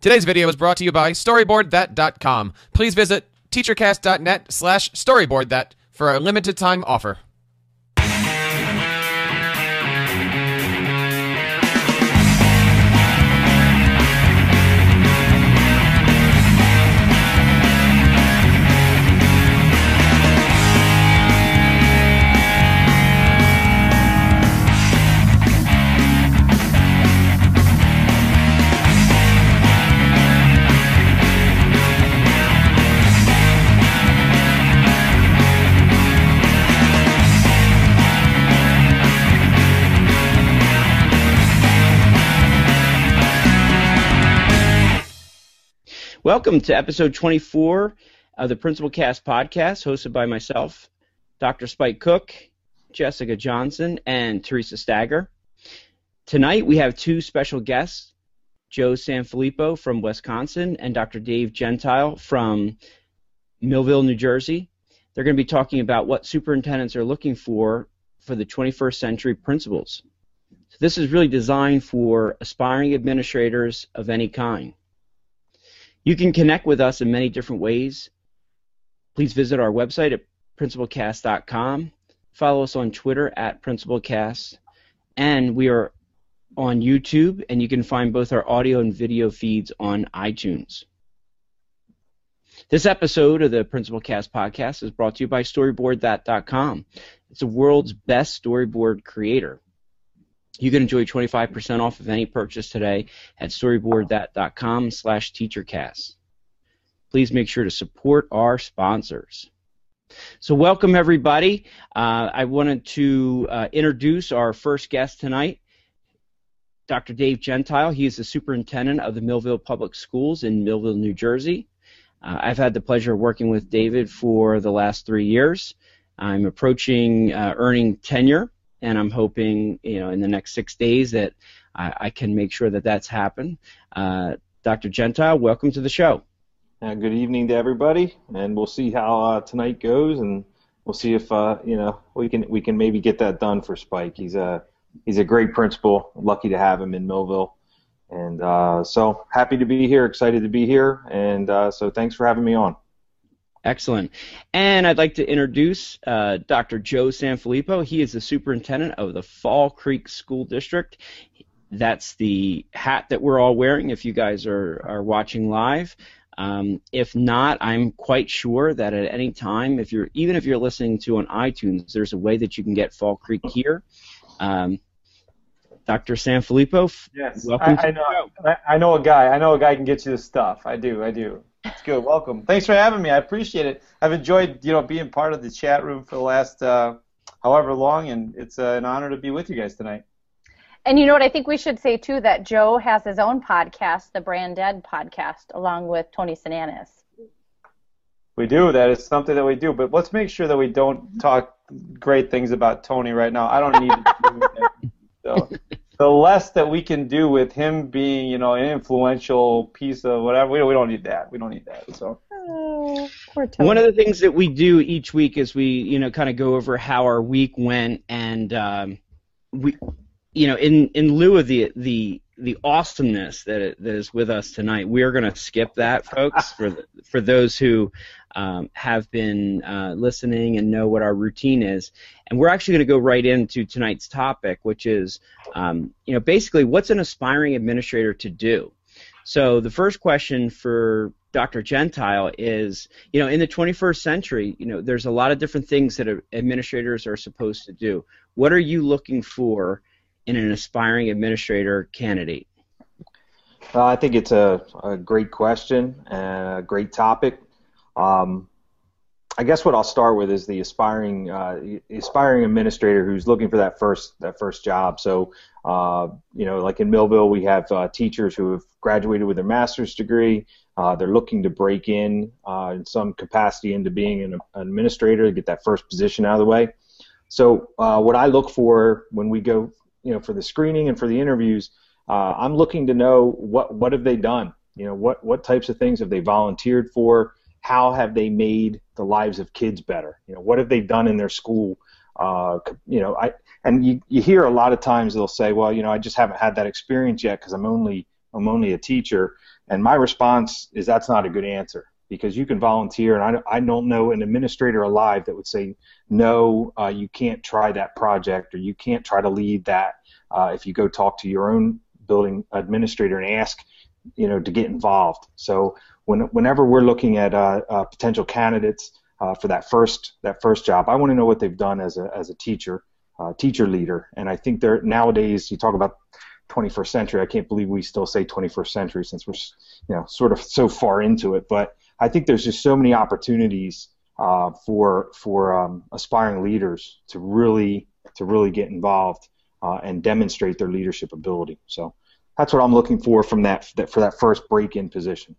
Today's video is brought to you by StoryboardThat.com. Please visit teachercast.net slash storyboardthat for a limited time offer. Welcome to episode 24 of the Principal Cast podcast, hosted by myself, Dr. Spike Cook, Jessica Johnson, and Theresa Stager. Tonight we have two special guests, Joe Sanfelippo from Wisconsin and Dr. Dave Gentile from Millville, New Jersey. They're going to be talking about what superintendents are looking for for the 21st century principals. So this is really designed for aspiring administrators of any kind. You can connect with us in many different ways. Please visit our website at principalcast.com. Follow us on Twitter at principalcast. And we are on YouTube, and you can find both our audio and video feeds on iTunes. This episode of the Principal Cast podcast is brought to you by StoryboardThat.com. It's the world's best storyboard creator. You can enjoy 25% off of any purchase today at storyboardthat.com slash teachercast. Please make sure to support our sponsors. So welcome everybody. Uh, I wanted to uh, introduce our first guest tonight, Dr. Dave Gentile. He is the superintendent of the Millville Public Schools in Millville, New Jersey. Uh, I've had the pleasure of working with David for the last three years. I'm approaching uh, earning tenure and I'm hoping you know in the next six days that I, I can make sure that that's happened. Uh, Dr. Gentile, welcome to the show. Uh, good evening to everybody, and we'll see how uh, tonight goes, and we'll see if uh, you know we can we can maybe get that done for Spike. He's a he's a great principal. Lucky to have him in Millville, and uh, so happy to be here, excited to be here, and uh, so thanks for having me on. Excellent. And I'd like to introduce uh, Dr. Joe Sanfelippo. He is the superintendent of the Fall Creek School District. That's the hat that we're all wearing if you guys are, are watching live. Um, if not, I'm quite sure that at any time, if you're even if you're listening to on iTunes, there's a way that you can get Fall Creek here. Um, Dr. Sanfelippo, yes, welcome I, I know. I, I know a guy. I know a guy can get you the stuff. I do. I do. It's good. Welcome. Thanks for having me. I appreciate it. I've enjoyed, you know, being part of the chat room for the last uh, however long, and it's uh, an honor to be with you guys tonight. And you know what? I think we should say too that Joe has his own podcast, the BrandEd podcast, along with Tony Sinanis. We do. That is something that we do. But let's make sure that we don't talk great things about Tony right now. I don't need to do that. So the less that we can do with him being, you know, an influential piece of whatever, we, we don't need that. We don't need that. So. Oh, poor Tony. One of the things that we do each week is we, you know, kind of go over how our week went, and um, we, you know, in in lieu of the the the awesomeness that, that is with us tonight, we are going to skip that, folks, for the, for those who um, have been uh, listening and know what our routine is. And we're actually going to go right into tonight's topic, which is, um, you know, basically what's an aspiring administrator to do. So the first question for Dr. Gentile is, you know, in the 21st century, you know, there's a lot of different things that administrators are supposed to do. What are you looking for in an aspiring administrator candidate? Uh, I think it's a, a great question and a great topic. Um, I guess what I'll start with is the aspiring uh, aspiring administrator who's looking for that first that first job. So, uh, you know, like in Millville, we have uh, teachers who have graduated with their master's degree. Uh, they're looking to break in uh, in some capacity into being an, an, administrator to get that first position out of the way. So, what I look for when we go, you know, for the screening and for the interviews, I'm looking to know what what have they done. You know, what what types of things have they volunteered for how have they made the lives of kids better? You know, what have they done in their school? Uh, you know, I and you you hear a lot of times they'll say, well, you know, I just haven't had that experience yet because I'm only I'm only a teacher, And my response is that's not a good answer because you can volunteer, and I, I don't know an administrator alive that would say, no, uh, you can't try that project or you can't try to lead that uh, if you go talk to your own building administrator and ask, you know, to get involved. So when, whenever we're looking at uh, uh potential candidates uh, for that first that first job, I want to know what they've done as a as a teacher, uh, teacher leader, and I think there nowadays you talk about 21st century. I can't believe we still say 21st century since we're you know sort of so far into it, but I think there's just so many opportunities uh, for for um, aspiring leaders to really to really get involved uh, and demonstrate their leadership ability. So that's what I'm looking for from that, that for that first break-in position.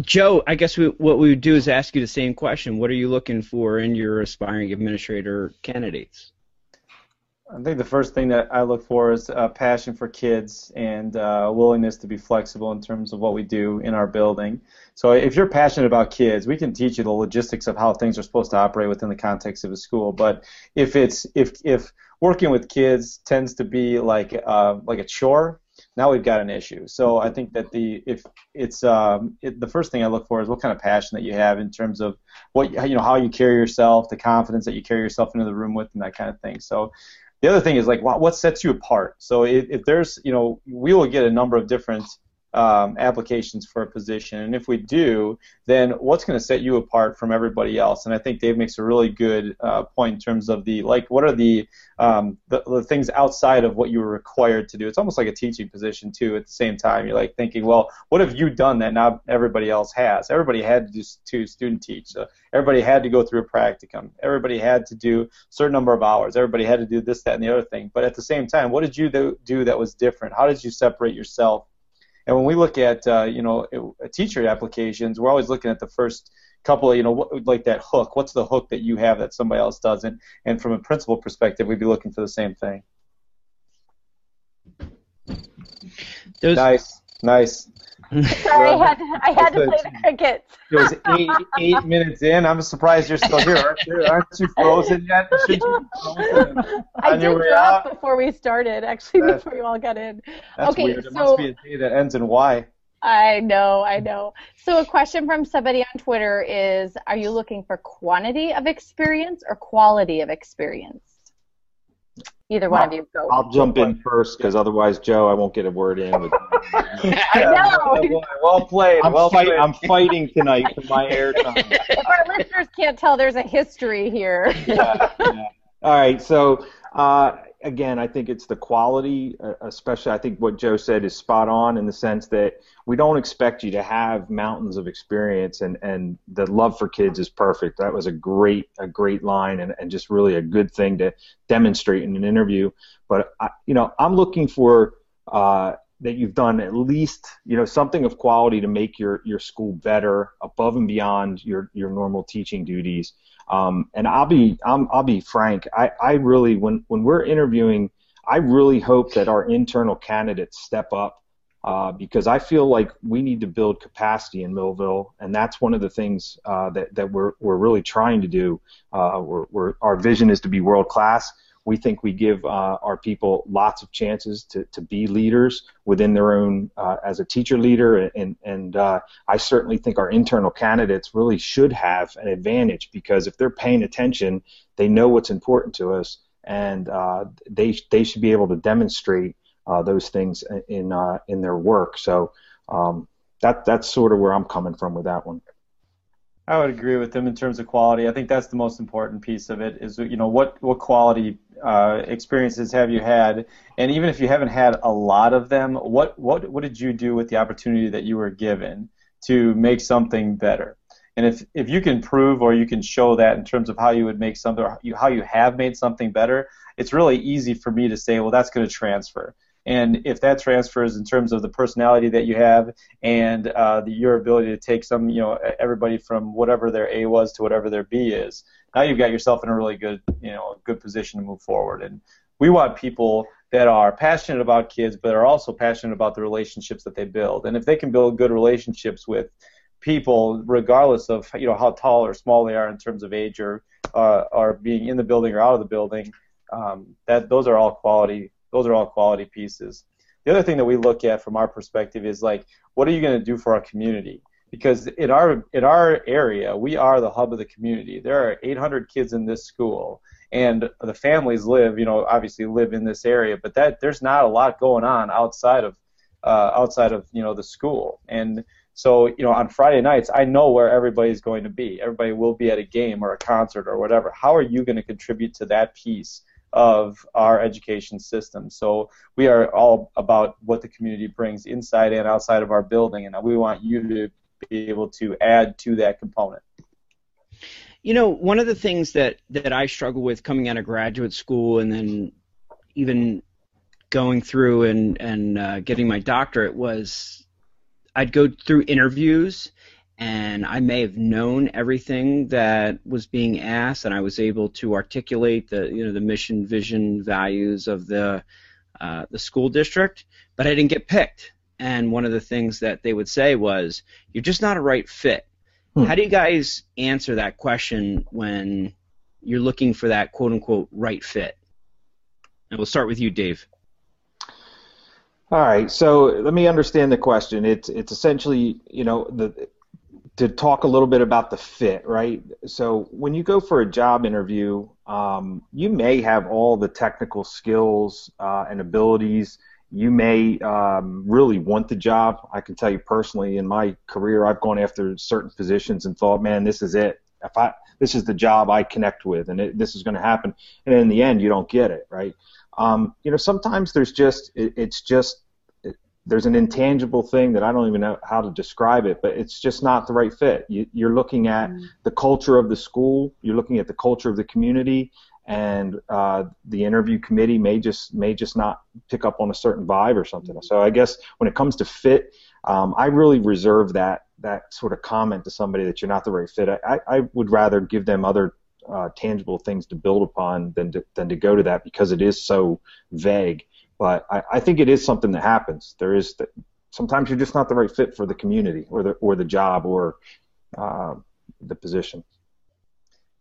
Joe, I guess we, what we would do is ask you the same question. What are you looking for in your aspiring administrator candidates? I think the first thing that I look for is a passion for kids and uh, willingness to be flexible in terms of what we do in our building. So if you're passionate about kids, we can teach you the logistics of how things are supposed to operate within the context of a school. But if it's if if working with kids tends to be like uh, like a chore, now we've got an issue. So I think that the if it's um, it, the first thing I look for is what kind of passion that you have in terms of what you know how you carry yourself, the confidence that you carry yourself into the room with, and that kind of thing. So the other thing is like what sets you apart. So if, if there's you know we will get a number of different um, applications for a position. And if we do, then what's going to set you apart from everybody else? And I think Dave makes a really good uh, point in terms of the like, what are the, um, the, the things outside of what you were required to do? It's almost like a teaching position too. At the same time, you're like thinking, well, what have you done that not everybody else has? Everybody had to do to student teach. So everybody had to go through a practicum. Everybody had to do a certain number of hours. Everybody had to do this, that, and the other thing. But at the same time, what did you do, do that was different? How did you separate yourself? And when we look at uh, you know teacher applications, we're always looking at the first couple of you know like that hook. What's the hook that you have that somebody else doesn't? And from a principal perspective, we'd be looking for the same thing. Those, nice, nice. Sorry, I had to, I had to play the crickets. it was eight eight minutes in. I'm surprised you're still here. Aren't you, aren't you frozen yet? You frozen I did drop before we started, actually, that's, before you all got in. That's okay, weird. So, it must be a day that ends in Y. I know, I know. So a question from somebody on Twitter is, are you looking for quantity of experience or quality of experience? Either one I'll, of you go. I'll jump in first because otherwise, Joe, I won't get a word in. I know. Well played. I'm, well fight, played. I'm fighting tonight for my airtime. if our listeners can't tell, there's a history here. yeah, yeah. All right. So uh, again, I think it's the quality, uh, especially. I think what Joe said is spot on in the sense that we don't expect you to have mountains of experience, and and the love for kids is perfect. That was a great a great line, and and just really a good thing to demonstrate in an interview. But I, you know, I'm looking for. Uh, that you've done at least you know something of quality to make your your school better above and beyond your your normal teaching duties um, and I'll be I'm, I'll be frank. I, I really when when we're interviewing, I really hope that our internal candidates step up uh, because I feel like we need to build capacity in Millville, and that's one of the things uh, that that we're we're really trying to do. Uh, we're, we're, our vision is to be world class. We think we give uh, our people lots of chances to, to be leaders within their own uh, as a teacher leader, and and uh, I certainly think our internal candidates really should have an advantage because if they're paying attention, they know what's important to us, and uh, they they should be able to demonstrate uh, those things in uh, in their work. So um, that that's sort of where I'm coming from with that one. I would agree with them in terms of quality. I think that's the most important piece of it. Is you know what what quality uh, experiences have you had, and even if you haven't had a lot of them, what what what did you do with the opportunity that you were given to make something better? And if if you can prove or you can show that in terms of how you would make something, how you have made something better, it's really easy for me to say, well, that's going to transfer. And if that transfers in terms of the personality that you have and uh, the, your ability to take some, you know, everybody from whatever their A was to whatever their B is, now you've got yourself in a really good, you know, good position to move forward. And we want people that are passionate about kids, but are also passionate about the relationships that they build. And if they can build good relationships with people, regardless of you know how tall or small they are in terms of age or uh, being in the building or out of the building, um, that those are all quality those are all quality pieces. the other thing that we look at from our perspective is like, what are you going to do for our community? Because in our in our area, we are the hub of the community. There are 800 kids in this school, and the families live, you know, obviously live in this area, but that there's not a lot going on outside of uh, outside of you know the school. And so you know on Friday nights, I know where everybody's going to be. Everybody will be at a game or a concert or whatever. How are you going to contribute to that piece? of our education system. So we are all about what the community brings inside and outside of our building, and we want you to be able to add to that component. You know, one of the things that, that I struggle with coming out of graduate school and then even going through and, and uh, getting my doctorate was I'd go through interviews and I may have known everything that was being asked, and I was able to articulate the you know the mission, vision, values of the uh, the school district, but I didn't get picked. And one of the things that they would say was, "You're just not a right fit." Hmm. How do you guys answer that question when you're looking for that quote unquote right fit? And we'll start with you, Dave. All right, so let me understand the question. It's it's essentially, you know, the to talk a little bit about the fit, right? So when you go for a job interview, um, you may have all the technical skills uh, and abilities. You may um, really want the job. I can tell you personally, in my career, I've gone after certain positions and thought, man, this is it. If I this is the job I connect with, and it, this is going to happen. And in the end, you don't get it, right? Um, you know, sometimes there's just it, it's just there's an intangible thing that I don't even know how to describe it, but it's just not the right fit. You, are looking at mm. the culture of the school, you're looking at the culture of the community, and uh, the interview committee may just may just not pick up on a certain vibe or something. So I guess when it comes to fit, um, I really reserve that that sort of comment to somebody that you're not the right fit. I, I would rather give them other uh, tangible things to build upon than to, than to go to that because it is so vague. But I, I think it is something that happens. There is that sometimes you're just not the right fit for the community or the or the job or uh, the position.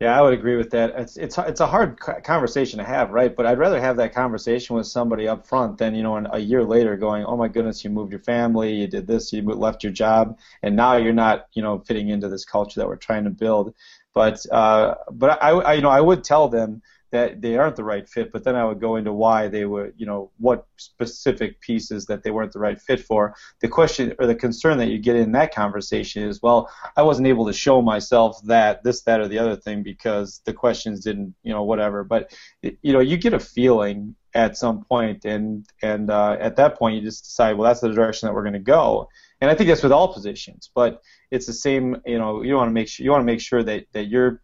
Yeah, I would agree with that. It's it's it's a hard conversation to have, right? But I'd rather have that conversation with somebody up front than you know a year later going, oh my goodness, you moved your family, you did this, you left your job, and now you're not you know fitting into this culture that we're trying to build. But uh, but I, I you know I would tell them that they aren't the right fit, but then I would go into why they were, you know, what specific pieces that they weren't the right fit for. The question or the concern that you get in that conversation is, well, I wasn't able to show myself that this, that, or the other thing because the questions didn't, you know, whatever. But you know, you get a feeling at some point, and and uh, at that point, you just decide, well, that's the direction that we're going to go. And I think that's with all positions, but it's the same. You know, you want to make sure you want to make sure that that you're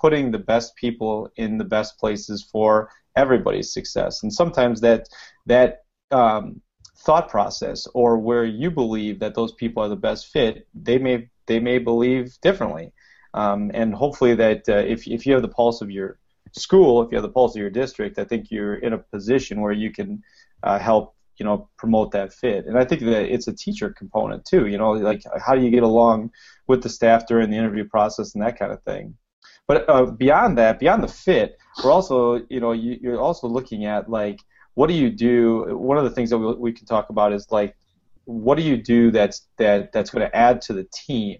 putting the best people in the best places for everybody's success. And sometimes that that um, thought process or where you believe that those people are the best fit, they may they may believe differently. Um, and hopefully that uh, if if you have the pulse of your school, if you have the pulse of your district, I think you're in a position where you can uh, help you know promote that fit. And I think that it's a teacher component too. You know, like how do you get along with the staff during the interview process and that kind of thing. But uh, beyond that, beyond the fit, we're also, you know, you, you're also looking at like, what do you do? One of the things that we, we can talk about is like, what do you do that's that that's going to add to the team?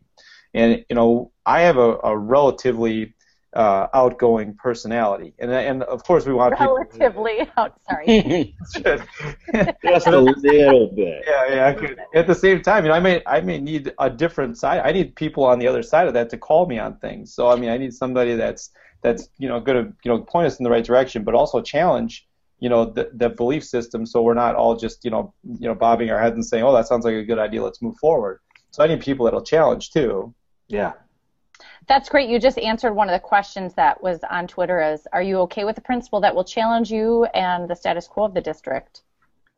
And you know, I have a, a relatively uh, outgoing personality, and and of course we want relatively people... out. Sorry, just a little bit. Yeah, yeah. At the same time, you know, I may I may need a different side. I need people on the other side of that to call me on things. So I mean, I need somebody that's that's you know going to you know point us in the right direction, but also challenge you know the, the belief system, so we're not all just you know you know bobbing our heads and saying, oh, that sounds like a good idea, let's move forward. So I need people that'll challenge too. Yeah, that's great. You just answered one of the questions that was on Twitter is, are you okay with a principal that will challenge you and the status quo of the district?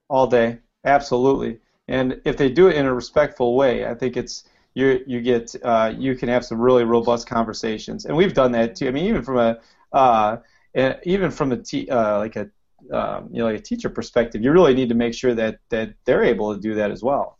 All day. Absolutely. And if they do it in a respectful way, I think it's you you get uh, you can have some really robust conversations. And we've done that too. I mean even from a uh, even from a t- uh, like a um, you know like a teacher perspective, you really need to make sure that that they're able to do that as well.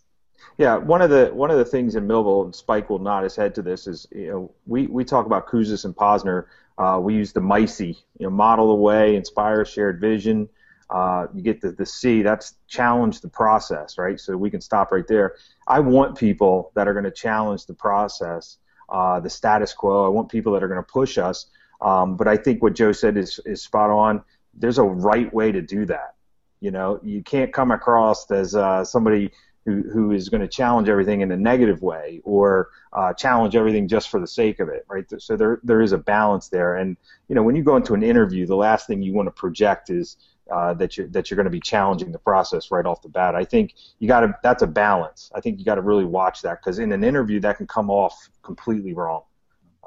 Yeah, one of the one of the things in Millville, and Spike will nod his head to this, is you know we, we talk about Kouzes and Posner. Uh, we use the MICE, you know, model the way, inspire shared vision. uh, you get the, the C, that's challenge the process, right? So we can stop right there. I want people that are going to challenge the process, uh, the status quo. I want people that are going to push us. Um, but I think what Joe said is, is spot on. There's a right way to do that. You know, you can't come across as uh, somebody who, who is going to challenge everything in a negative way or uh, challenge everything just for the sake of it, right? So there there is a balance there, and you know when you go into an interview, the last thing you want to project is uh, that you're that you're going to be challenging the process right off the bat. I think you got to that's a balance. I think you got to really watch that because in an interview that can come off completely wrong.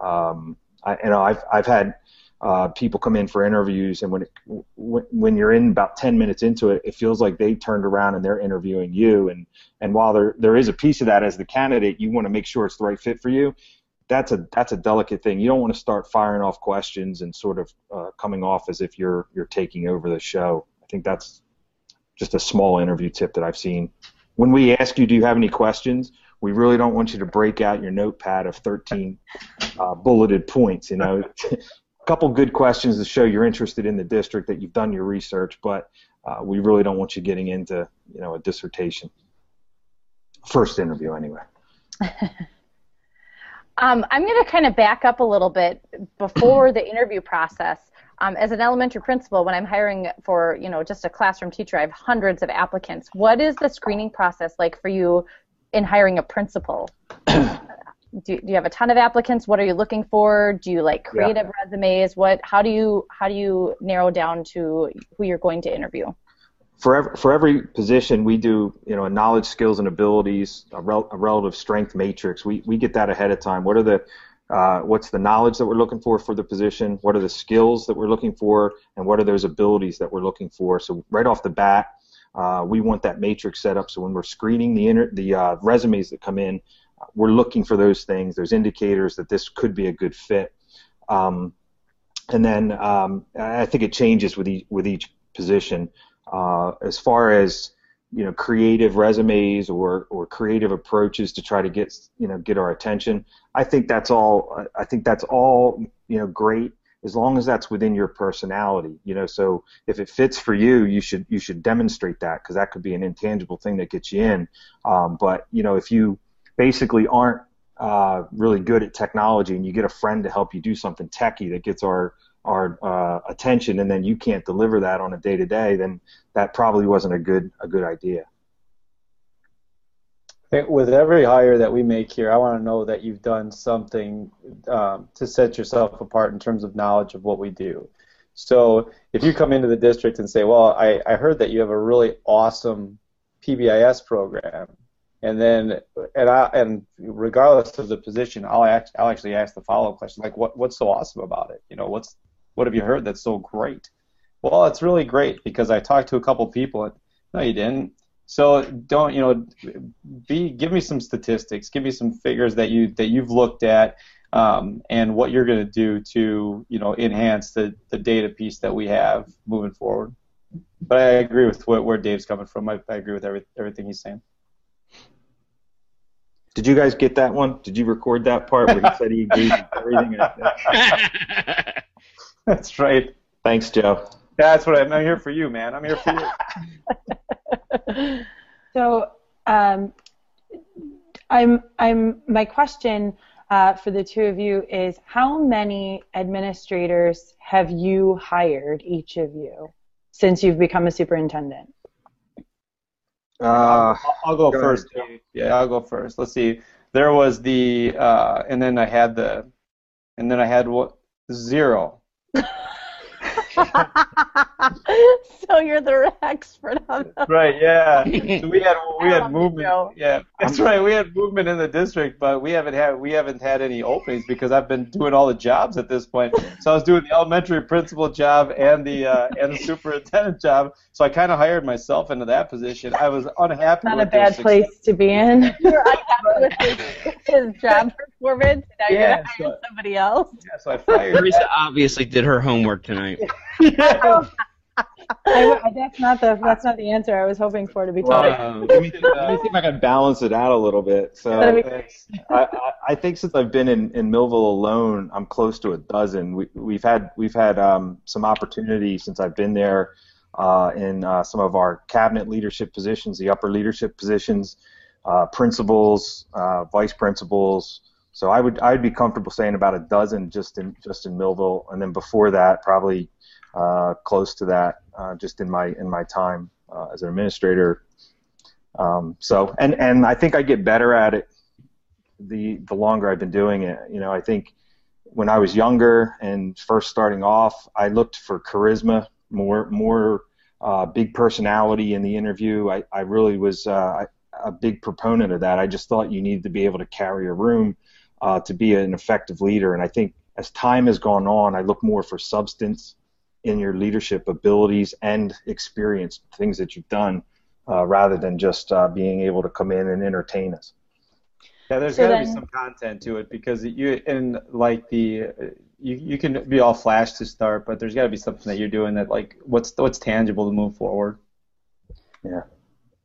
Um, I, you know, I've I've had uh, people come in for interviews, and when it, when you're in about 10 minutes into it, it feels like they turned around and they're interviewing you. And and while there there is a piece of that as the candidate, you want to make sure it's the right fit for you. That's a that's a delicate thing. You don't want to start firing off questions and sort of uh, coming off as if you're you're taking over the show. I think that's just a small interview tip that I've seen. When we ask you, do you have any questions? We really don't want you to break out your notepad of 13 uh, bulleted points. You know, couple good questions to show you're interested in the district, that you've done your research, but uh, we really don't want you getting into you know a dissertation. First interview, anyway. um, I'm going to kind of back up a little bit before the interview process. Um, as an elementary principal, when I'm hiring for you know just a classroom teacher, I have hundreds of applicants. What is the screening process like for you in hiring a principal? do, do you have a ton of applicants? What are you looking for? Do you like creative yeah. resumes? What how do you how do you narrow down to who you're going to interview? For every, for every position, we do you know a knowledge, skills, and abilities, a, rel, a relative strength matrix. We we get that ahead of time. What are the uh, what's the knowledge that we're looking for for the position? What are the skills that we're looking for, and what are those abilities that we're looking for? So right off the bat, uh, we want that matrix set up so when we're screening the inter- the uh, resumes that come in, we're looking for those things. There's indicators that this could be a good fit. Um, and then um, I think it changes with each, with each position. Uh, as far as you know, creative resumes or or creative approaches to try to get you know get our attention. I think that's all. I think that's all you know great as long as that's within your personality. You know, so if it fits for you, you should you should demonstrate that because that could be an intangible thing that gets you in. Um, but you know, if you basically aren't uh, really good at technology, and you get a friend to help you do something techy that gets our our uh, attention, and then you can't deliver that on a day to day, then that probably wasn't a good a good idea. With every hire that we make here, I want to know that you've done something um, to set yourself apart in terms of knowledge of what we do. So if you come into the district and say, "Well, I, I heard that you have a really awesome PBIS program," and then and I and regardless of the position, I'll act, I'll actually ask the follow up question like, what what's so awesome about it? You know, what's what have you heard that's so great? Well, it's really great because I talked to a couple people. And, no, you didn't. So don't you know? Be give me some statistics. Give me some figures that you that you've looked at. Um, and what you're going to do to you know enhance the, the data piece that we have moving forward. But I agree with what, where Dave's coming from. I, I agree with every, everything he's saying. Did you guys get that one? Did you record that part where he said he agreed with everything? That's right. Thanks, Joe. That's what I'm, I'm here for you, man. I'm here for you. so, um, I'm I'm my question uh, for the two of you is how many administrators have you hired each of you since you've become a superintendent? Uh, I'll, I'll, go, go first. Ahead. Yeah, I'll go first. Let's see. There was the, uh, and then I had the, and then I had what zero. so you're the expert on that. Right, yeah. So we had we had movement. Yeah, that's right. We had movement in the district, but we haven't had we haven't had any openings because I've been doing all the jobs at this point. So I was doing the elementary principal job and the uh, and the superintendent job. So I kind of hired myself into that position. I was unhappy. Not a bad place to be in. You're unhappy with his, his job performance. Now yeah, you're gonna hire so, somebody else. Yeah, so I fired. Theresa obviously did her homework tonight. I, that's not the that's not the answer I was hoping for to be told. Well, let, me, let, me, see if I can balance it out a little bit. So I, I, I, think since I've been in, in Millville alone, I'm close to a dozen. We, we've had we've had um, some opportunities since I've been there uh, in uh, some of our cabinet leadership positions, the upper leadership positions, uh, principals, uh, vice principals. So I would I'd be comfortable saying about a dozen just in just in Millville, and then before that probably uh, close to that just in my in my time as an administrator. Um, so and and I think I get better at it the the longer I've been doing it. You know, I think when I was younger and first starting off, I looked for charisma, more more uh, big personality in the interview. I, I really was uh, a big proponent of that. I just thought you needed to be able to carry a room uh, to be an effective leader. And I think as time has gone on, I look more for substance in your leadership abilities and experience, things that you've done, uh, rather than just uh, being able to come in and entertain us. Yeah, there's so got to be some content to it because you and like the you you can be all flash to start, but there's got to be something that you're doing that like what's what's tangible to move forward. Yeah.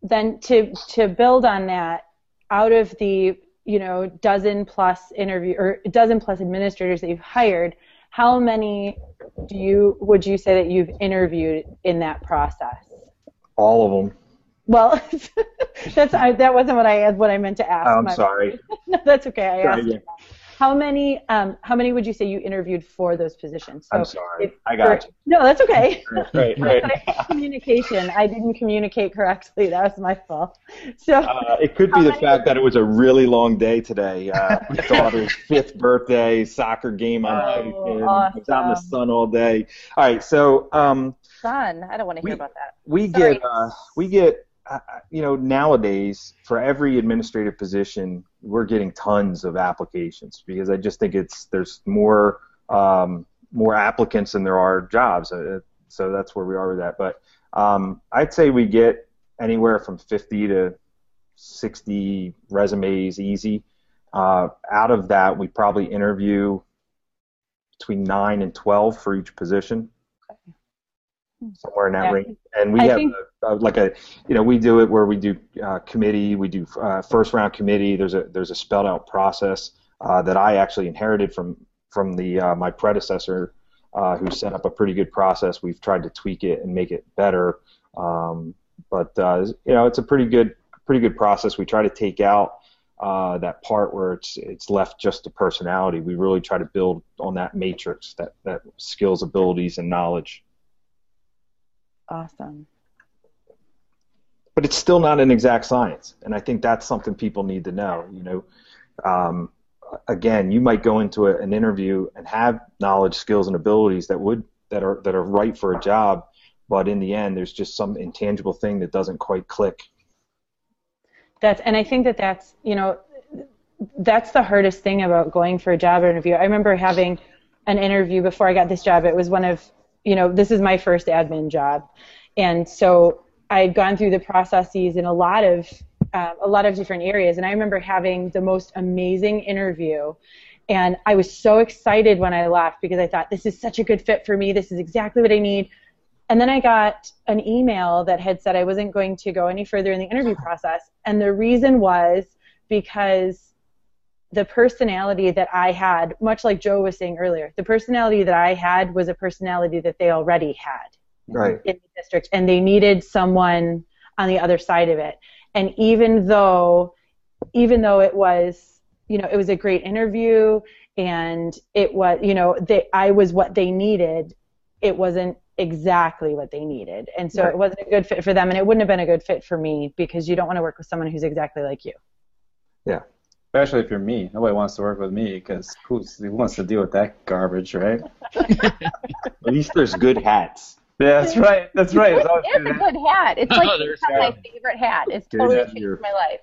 Then to to build on that, out of the you know dozen plus interview or dozen plus administrators that you've hired, how many do you would you say that you've interviewed in that process? All of them. Well, that's I, that wasn't what I what I meant to ask. I'm sorry. no, that's okay. I asked. How many um, how many would you say you interviewed for those positions? So I'm sorry. If, I got you. No, that's okay. right, right. communication. I didn't communicate correctly. That was my fault. So uh, it could be the fact that it was a really long day today. Uh, my daughter's fifth birthday, soccer game on oh, awesome. was out in the sun all day. All right, so um, sun. I don't want to hear we, about that. We Sorry. get uh, we get you know, nowadays for every administrative position, we're getting tons of applications because I just think it's there's more um, more applicants than there are jobs. Uh, so that's where we are with that. But um, I'd say we get anywhere from 50 to 60 resumes easy. Uh, out of that, we probably interview between nine and 12 for each position somewhere in that yeah. range. And we I have think... a, like a, you know, we do it where we do uh, committee, we do uh, first round committee. There's a there's a spelled out process uh, that I actually inherited from from the uh, my predecessor, uh, who set up a pretty good process. We've tried to tweak it and make it better, um, but uh, you know, it's a pretty good pretty good process. We try to take out. that part where it's it's left just to personality, we really try to build on that matrix, that that skills, abilities, and knowledge. Awesome. But it's still not an exact science, and I think that's something people need to know. You know, um, again, you might go into a, an interview and have knowledge, skills, and abilities that would that are that are right for a job, but in the end, there's just some intangible thing that doesn't quite click. That's and I think that that's you know that's the hardest thing about going for a job interview. I remember having an interview before I got this job. It was one of you know, this is my first admin job, and so I had gone through the processes in a lot of uh, a lot of different areas, and I remember having the most amazing interview. And I was so excited when I left because I thought this is such a good fit for me. This is exactly what I need. And then I got an email that had said I wasn't going to go any further in the interview process. And the reason was because the personality that I had, much like Joe was saying earlier, the personality that I had was a personality that they already had right. in the district, and they needed someone on the other side of it. And even though, even though it was, you know, it was a great interview, and it was, you know, they, I was what they needed. It wasn't exactly what they needed, and so right. it wasn't a good fit for them, and it wouldn't have been a good fit for me because you don't want to work with someone who's exactly like you. Yeah. Especially if you're me. Nobody wants to work with me because who wants to deal with that garbage, right? At least there's good hats. Yeah, that's right. That's right. It's, it's a good hat. It's like oh, my favorite hat. It's totally changed my life.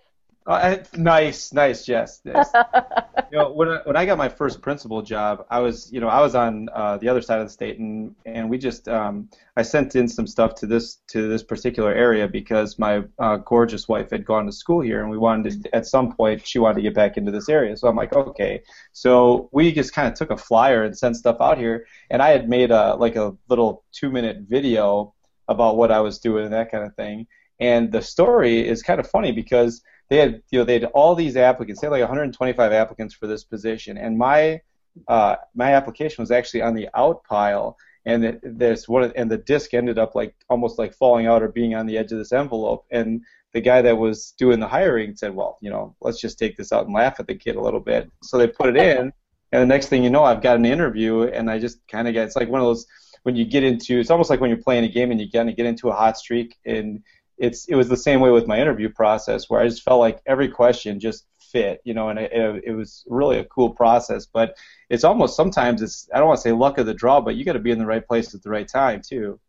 Uh, nice, nice, Jess. Yes. you know, when I, when I got my first principal job, I was, you know, I was on uh, the other side of the state, and and we just, um, I sent in some stuff to this to this particular area because my uh, gorgeous wife had gone to school here, and we wanted to, at some point, she wanted to get back into this area. So I'm like, okay. So we just kind of took a flyer and sent stuff out here, and I had made a like a little two minute video about what I was doing and that kind of thing. And the story is kind of funny because they had you know they had all these applicants. They had like 125 applicants for this position, and my uh, my application was actually on the out pile. and it, there's one, and the disc ended up like almost like falling out or being on the edge of this envelope, and the guy that was doing the hiring said, well, you know, let's just take this out and laugh at the kid a little bit. So they put it in, and the next thing you know, I've got an interview, and I just kind of get, it's like one of those when you get into, it's almost like when you're playing a game and you kind of get into a hot streak, and it's it was the same way with my interview process where I just felt like every question just fit, you know, and it, it was really a cool process. But it's almost sometimes it's I don't want to say luck of the draw, but you got to be in the right place at the right time too.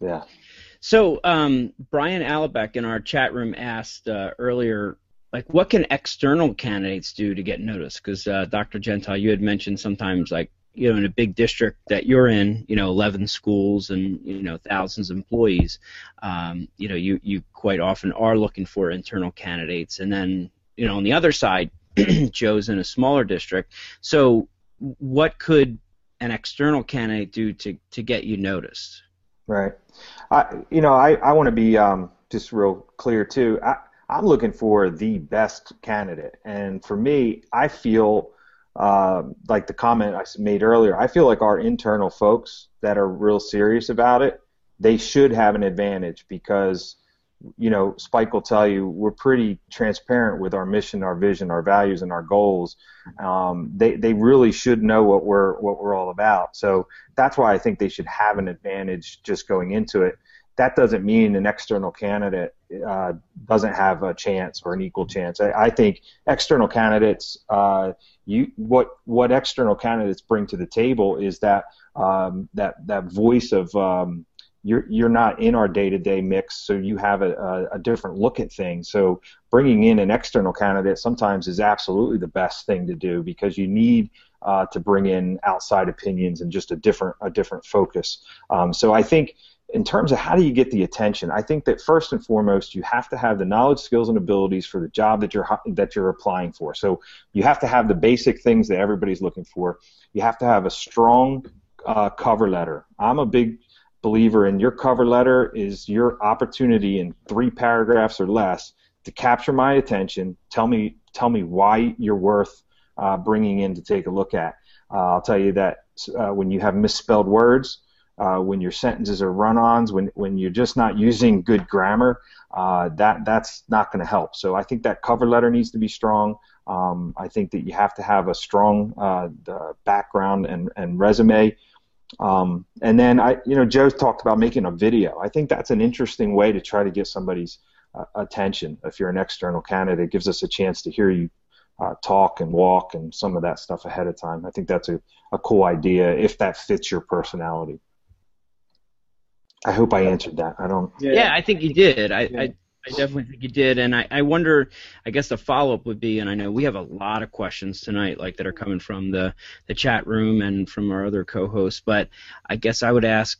Yeah. So um, Brian Alabeck in our chat room asked uh, earlier, like, what can external candidates do to get noticed? Because uh, Dr. Gentile, you had mentioned sometimes like you know in a big district that you're in you know 11 schools and you know thousands of employees um, you know you you quite often are looking for internal candidates and then you know on the other side joe's in a smaller district so what could an external candidate do to to get you noticed Right. I, you know, I, I want to be um, just real clear too. I, I'm looking for the best candidate, and for me, I feel uh, like the comment I made earlier. I feel like our internal folks that are real serious about it, they should have an advantage because, you know, Spike will tell you we're pretty transparent with our mission, our vision, our values, and our goals. Um, they they really should know what we're what we're all about. So that's why I think they should have an advantage just going into it. That doesn't mean an external candidate uh, doesn't have a chance or an equal chance. I, I think external candidates, uh, you what what external candidates bring to the table is that um, that that voice of um, you're you're not in our day-to-day mix, so you have a, a, a, different look at things. So bringing in an external candidate sometimes is absolutely the best thing to do because you need uh, to bring in outside opinions and just a different a different focus. Um, so I think in terms of how do you get the attention, I think that first and foremost you have to have the knowledge, skills, and abilities for the job that you're that you're applying for. So you have to have the basic things that everybody's looking for. You have to have a strong uh, cover letter. I'm a big believer in your cover letter is your opportunity in three paragraphs or less to capture my attention. Tell me tell me why you're worth uh, bringing in to take a look at. Uh, I'll tell you that uh, when you have misspelled words, uh, when your sentences are run-ons, when when you're just not using good grammar, uh, that that's not going to help. So I think that cover letter needs to be strong. Um, I think that you have to have a strong uh, background and, and resume. Um, and then I, you know, Joe talked about making a video. I think that's an interesting way to try to get somebody's uh, attention. If you're an external candidate, it gives us a chance to hear you uh, talk and walk and some of that stuff ahead of time. I think that's a, a cool idea if that fits your personality. I hope I answered that. I don't. Yeah, yeah I think you did. I, yeah. I I definitely think you did, and I, I wonder. I guess the follow up would be, and I know we have a lot of questions tonight, like that are coming from the the chat room and from our other co-hosts. But I guess I would ask,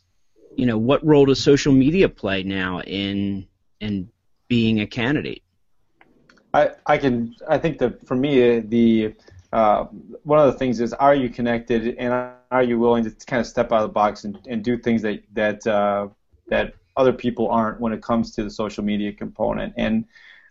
you know, what role does social media play now in in being a candidate? I I can I think that for me the uh, one of the things is are you connected and are you willing to kind of step out of the box and, and do things that that uh, that other people aren't when it comes to the social media component. And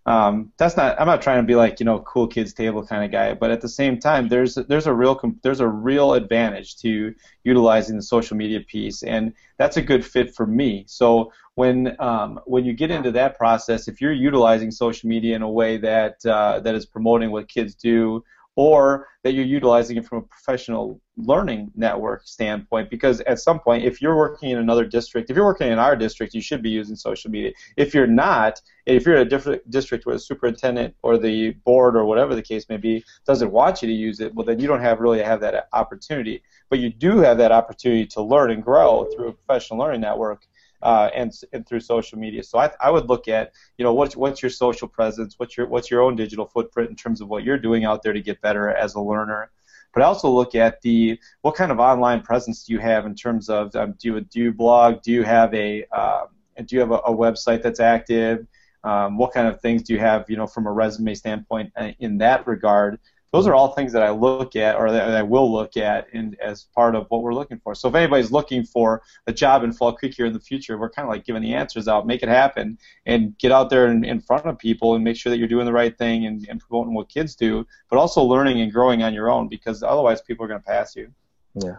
um, that's not. I'm not trying to be like you know cool kids table kind of guy, but at the same time, there's there's a real there's a real advantage to utilizing the social media piece, and that's a good fit for me. So when um, when you get into that process, if you're utilizing social media in a way that uh, that is promoting what kids do or that you're utilizing it from a professional learning network standpoint because at some point if you're working in another district if you're working in our district you should be using social media. If you're not if you're in a different district where the superintendent or the board or whatever the case may be doesn't want you to use it well then you don't have really have that opportunity. But you do have that opportunity to learn and grow through a professional learning network uh, and, and through social media. So I, I would look at, you know, what's what's your social presence, what's your what's your own digital footprint in terms of what you're doing out there to get better as a learner. But I also look at the what kind of online presence do you have in terms of um, do you do you blog, do you have a uh, do you have a, a website that's active, um, what kind of things do you have, you know, from a resume standpoint uh, in that regard those are all things that I look at or that I will look at in, as part of what we're looking for. So if anybody's looking for a job in Fall Creek here in the future, we're kind of like giving the answers out, make it happen, and get out there in, in front of people and make sure that you're doing the right thing and, and promoting what kids do, but also learning and growing on your own because otherwise people are going to pass you. Yeah.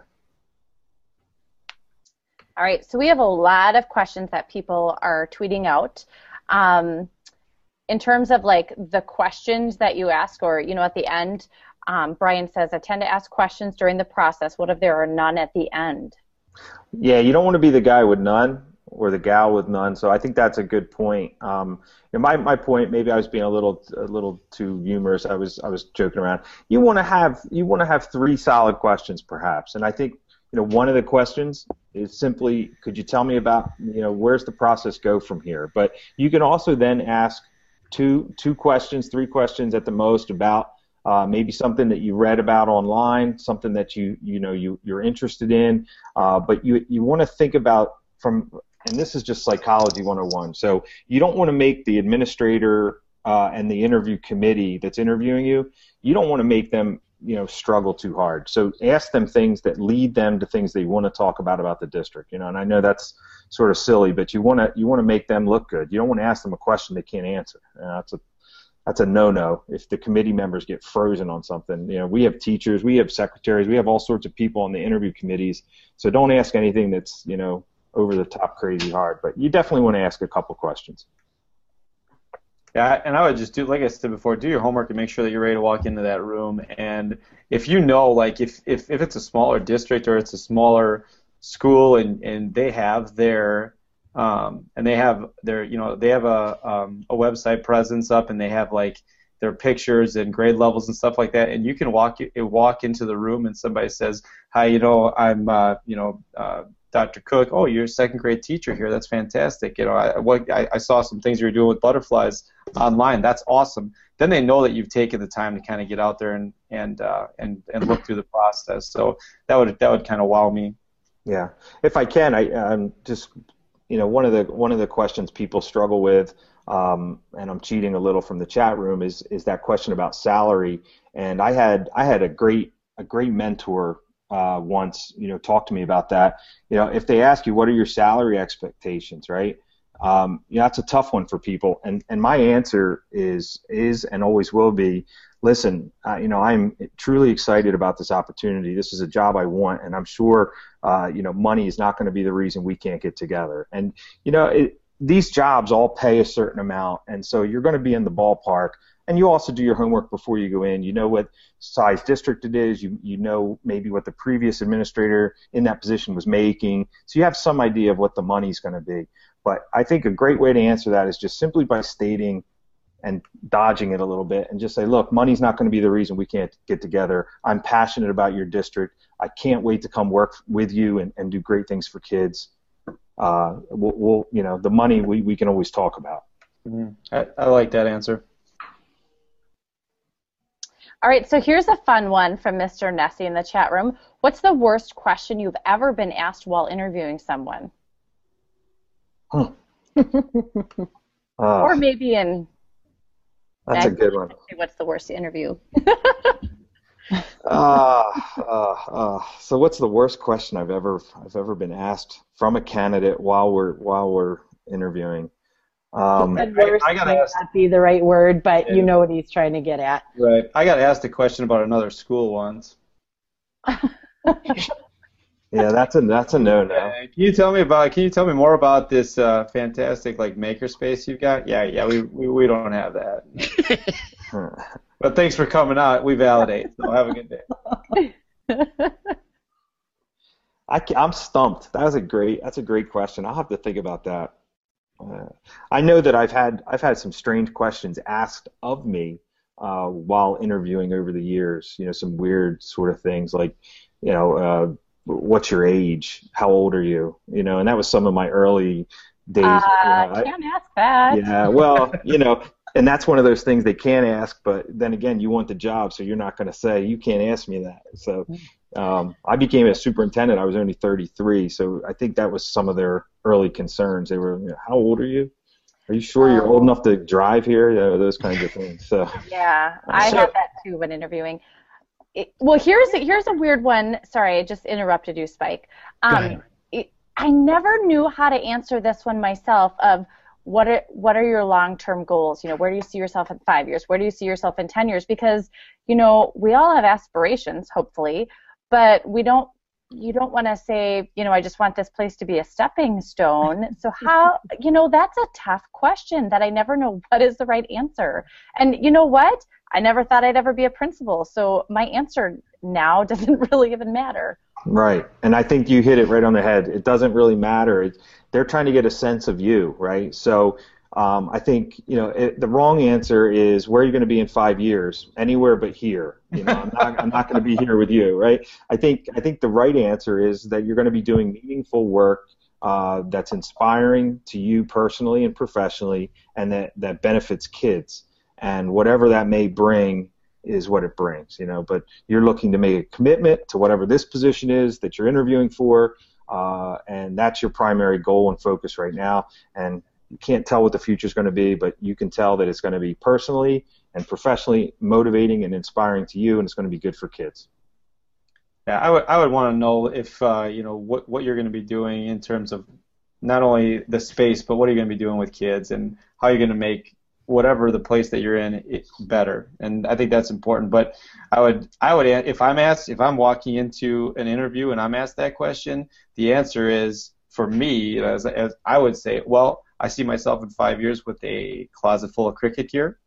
All right, so we have a lot of questions that people are tweeting out. Um, in terms of like the questions that you ask, or you know, at the end, um, Brian says, I tend to ask questions during the process. What if there are none at the end? Yeah, you don't want to be the guy with none or the gal with none. So I think that's a good point. Um, my my point, maybe I was being a little a little too humorous. I was I was joking around. You want to have you want to have three solid questions, perhaps. And I think you know one of the questions is simply, could you tell me about you know where's the process go from here? But you can also then ask two two questions, three questions at the most about uh, maybe something that you read about online, something that you you know you you're interested in, uh, but you you want to think about from and this is just psychology 101. So you don't want to make the administrator uh, and the interview committee that's interviewing you, you don't want to make them you know struggle too hard. So ask them things that lead them to things they want to talk about about the district. You know, and I know that's sort of silly, but you want to you want to make them look good. You don't want to ask them a question they can't answer. Know, that's a that's a no-no. If the committee members get frozen on something, you know, we have teachers, we have secretaries, we have all sorts of people on the interview committees. So don't ask anything that's you know over the top crazy hard, but you definitely want to ask a couple questions. Yeah, and I would just do like I said before, do your homework and make sure that you're ready to walk into that room. And if you know, like if if, if it's a smaller district or it's a smaller school and, and they have their um, and they have their you know they have a um, a website presence up and they have like their pictures and grade levels and stuff like that and you can walk walk into the room and somebody says hi you know I'm uh, you know uh, Dr. Cook, oh, you're a second grade teacher here. That's fantastic. You know, I, what, I, I saw some things you were doing with butterflies online. That's awesome. Then they know that you've taken the time to kind of get out there and and uh, and and look through the process. So that would that would kind of wow me. Yeah, if I can, I um, just you know one of the one of the questions people struggle with, um, and I'm cheating a little from the chat room is is that question about salary. And I had I had a great a great mentor uh, once, you know, talk to me about that. You know, if they ask you what are your salary expectations, right? Um, you know, that's a tough one for people. And and my answer is is and always will be, listen, uh, you know, I'm truly excited about this opportunity. This is a job I want, and I'm sure, uh, you know, money is not going to be the reason we can't get together. And you know, it, these jobs all pay a certain amount, and so you're going to be in the ballpark and you also do your homework before you go in. You know what size district it is. You you know maybe what the previous administrator in that position was making. So you have some idea of what the money's going to be. But I think a great way to answer that is just simply by stating and dodging it a little bit and just say, look, money's not going to be the reason we can't get together. I'm passionate about your district. I can't wait to come work with you and, and do great things for kids. Uh, we'll, we'll, you know, the money we, we can always talk about. Mm-hmm. I, I like that answer. All right, so here's a fun one from Mr. Nessie in the chat room. What's the worst question you've ever been asked while interviewing someone? Huh. uh, or maybe in. That's a good one. What's the worst interview? uh, uh, uh, so what's the worst question I've ever I've ever been asked from a candidate while we're while we're interviewing? Um, I, I got ask, not be the right word, but yeah. you know what he's trying to get at. Right. I got asked a question about another school once. yeah, that's a that's a no no. Can you tell me about? Can you tell me more about this uh, fantastic like makerspace you've got? Yeah, yeah, we we, we don't have that. but thanks for coming out. We validate. So have a good day. I, I'm stumped. That was a great. That's a great question. I'll have to think about that. Uh, I know that I've had I've had some strange questions asked of me uh, while interviewing over the years. You know, some weird sort of things like, you know, uh, what's your age? How old are you? You know, and that was some of my early days. Uh, you know, can't I, ask that. Yeah, well, you know, and that's one of those things they can't ask, but then again, you want the job, so you're not going to say you can't ask me that. So um, I became a superintendent. I was only 33, so I think that was some of their early concerns. They were, you know, "How old are you? Are you sure you're old um, enough to drive here?" You those kinds of things. So yeah, I so, had that too when interviewing. It, well, here's a, here's a weird one. Sorry, I just interrupted you, Spike. Um, it, I never knew how to answer this one myself. Of what are what are your long-term goals? You know, where do you see yourself in five years? Where do you see yourself in ten years? Because you know we all have aspirations, hopefully, but we don't you don't want to say, you know, I just want this place to be a stepping stone. So how, you know, that's a tough question that I never know what is the right answer. And you know what? I never thought I'd ever be a principal. So my answer now doesn't really even matter. Right. And I think you hit it right on the head. It doesn't really matter. It, they're trying to get a sense of you, right? So um, I think you know it, the wrong answer is where are you going to be in five years? Anywhere but here. You know, I'm not, I'm not going to be here with you, right? I think I think the right answer is that you're going to be doing meaningful work uh, that's inspiring to you personally and professionally, and that that benefits kids. And whatever that may bring is what it brings, you know. But you're looking to make a commitment to whatever this position is that you're interviewing for, uh, and that's your primary goal and focus right now. And you can't tell what the future is going to be, but you can tell that it's going to be personally and professionally motivating and inspiring to you, and it's going to be good for kids. Yeah, I would I would want to know if uh, you know what what you're going to be doing in terms of not only the space, but what are you going to be doing with kids and how you're going to make whatever the place that you're in it better. And I think that's important. But I would I would if I'm asked if I'm walking into an interview and I'm asked that question, the answer is for me as, as I would say, well, I see myself in five years with a closet full of cricket gear,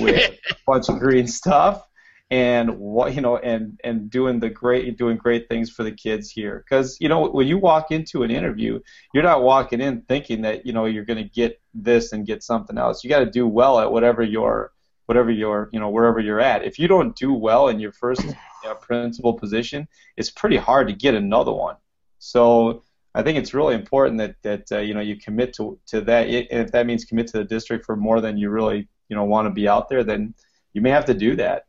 with a bunch of green stuff, and what you know, and and doing the great doing great things for the kids here. Because you know, when you walk into an interview, you're not walking in thinking that you know you're going to get this and get something else. You got to do well at whatever your whatever your you know wherever you're at. If you don't do well in your first you know, principal position, it's pretty hard to get another one. So I think it's really important that that uh, you know you commit to to that. and if that means commit to the district for more than you really you know want to be out there, then you may have to do that.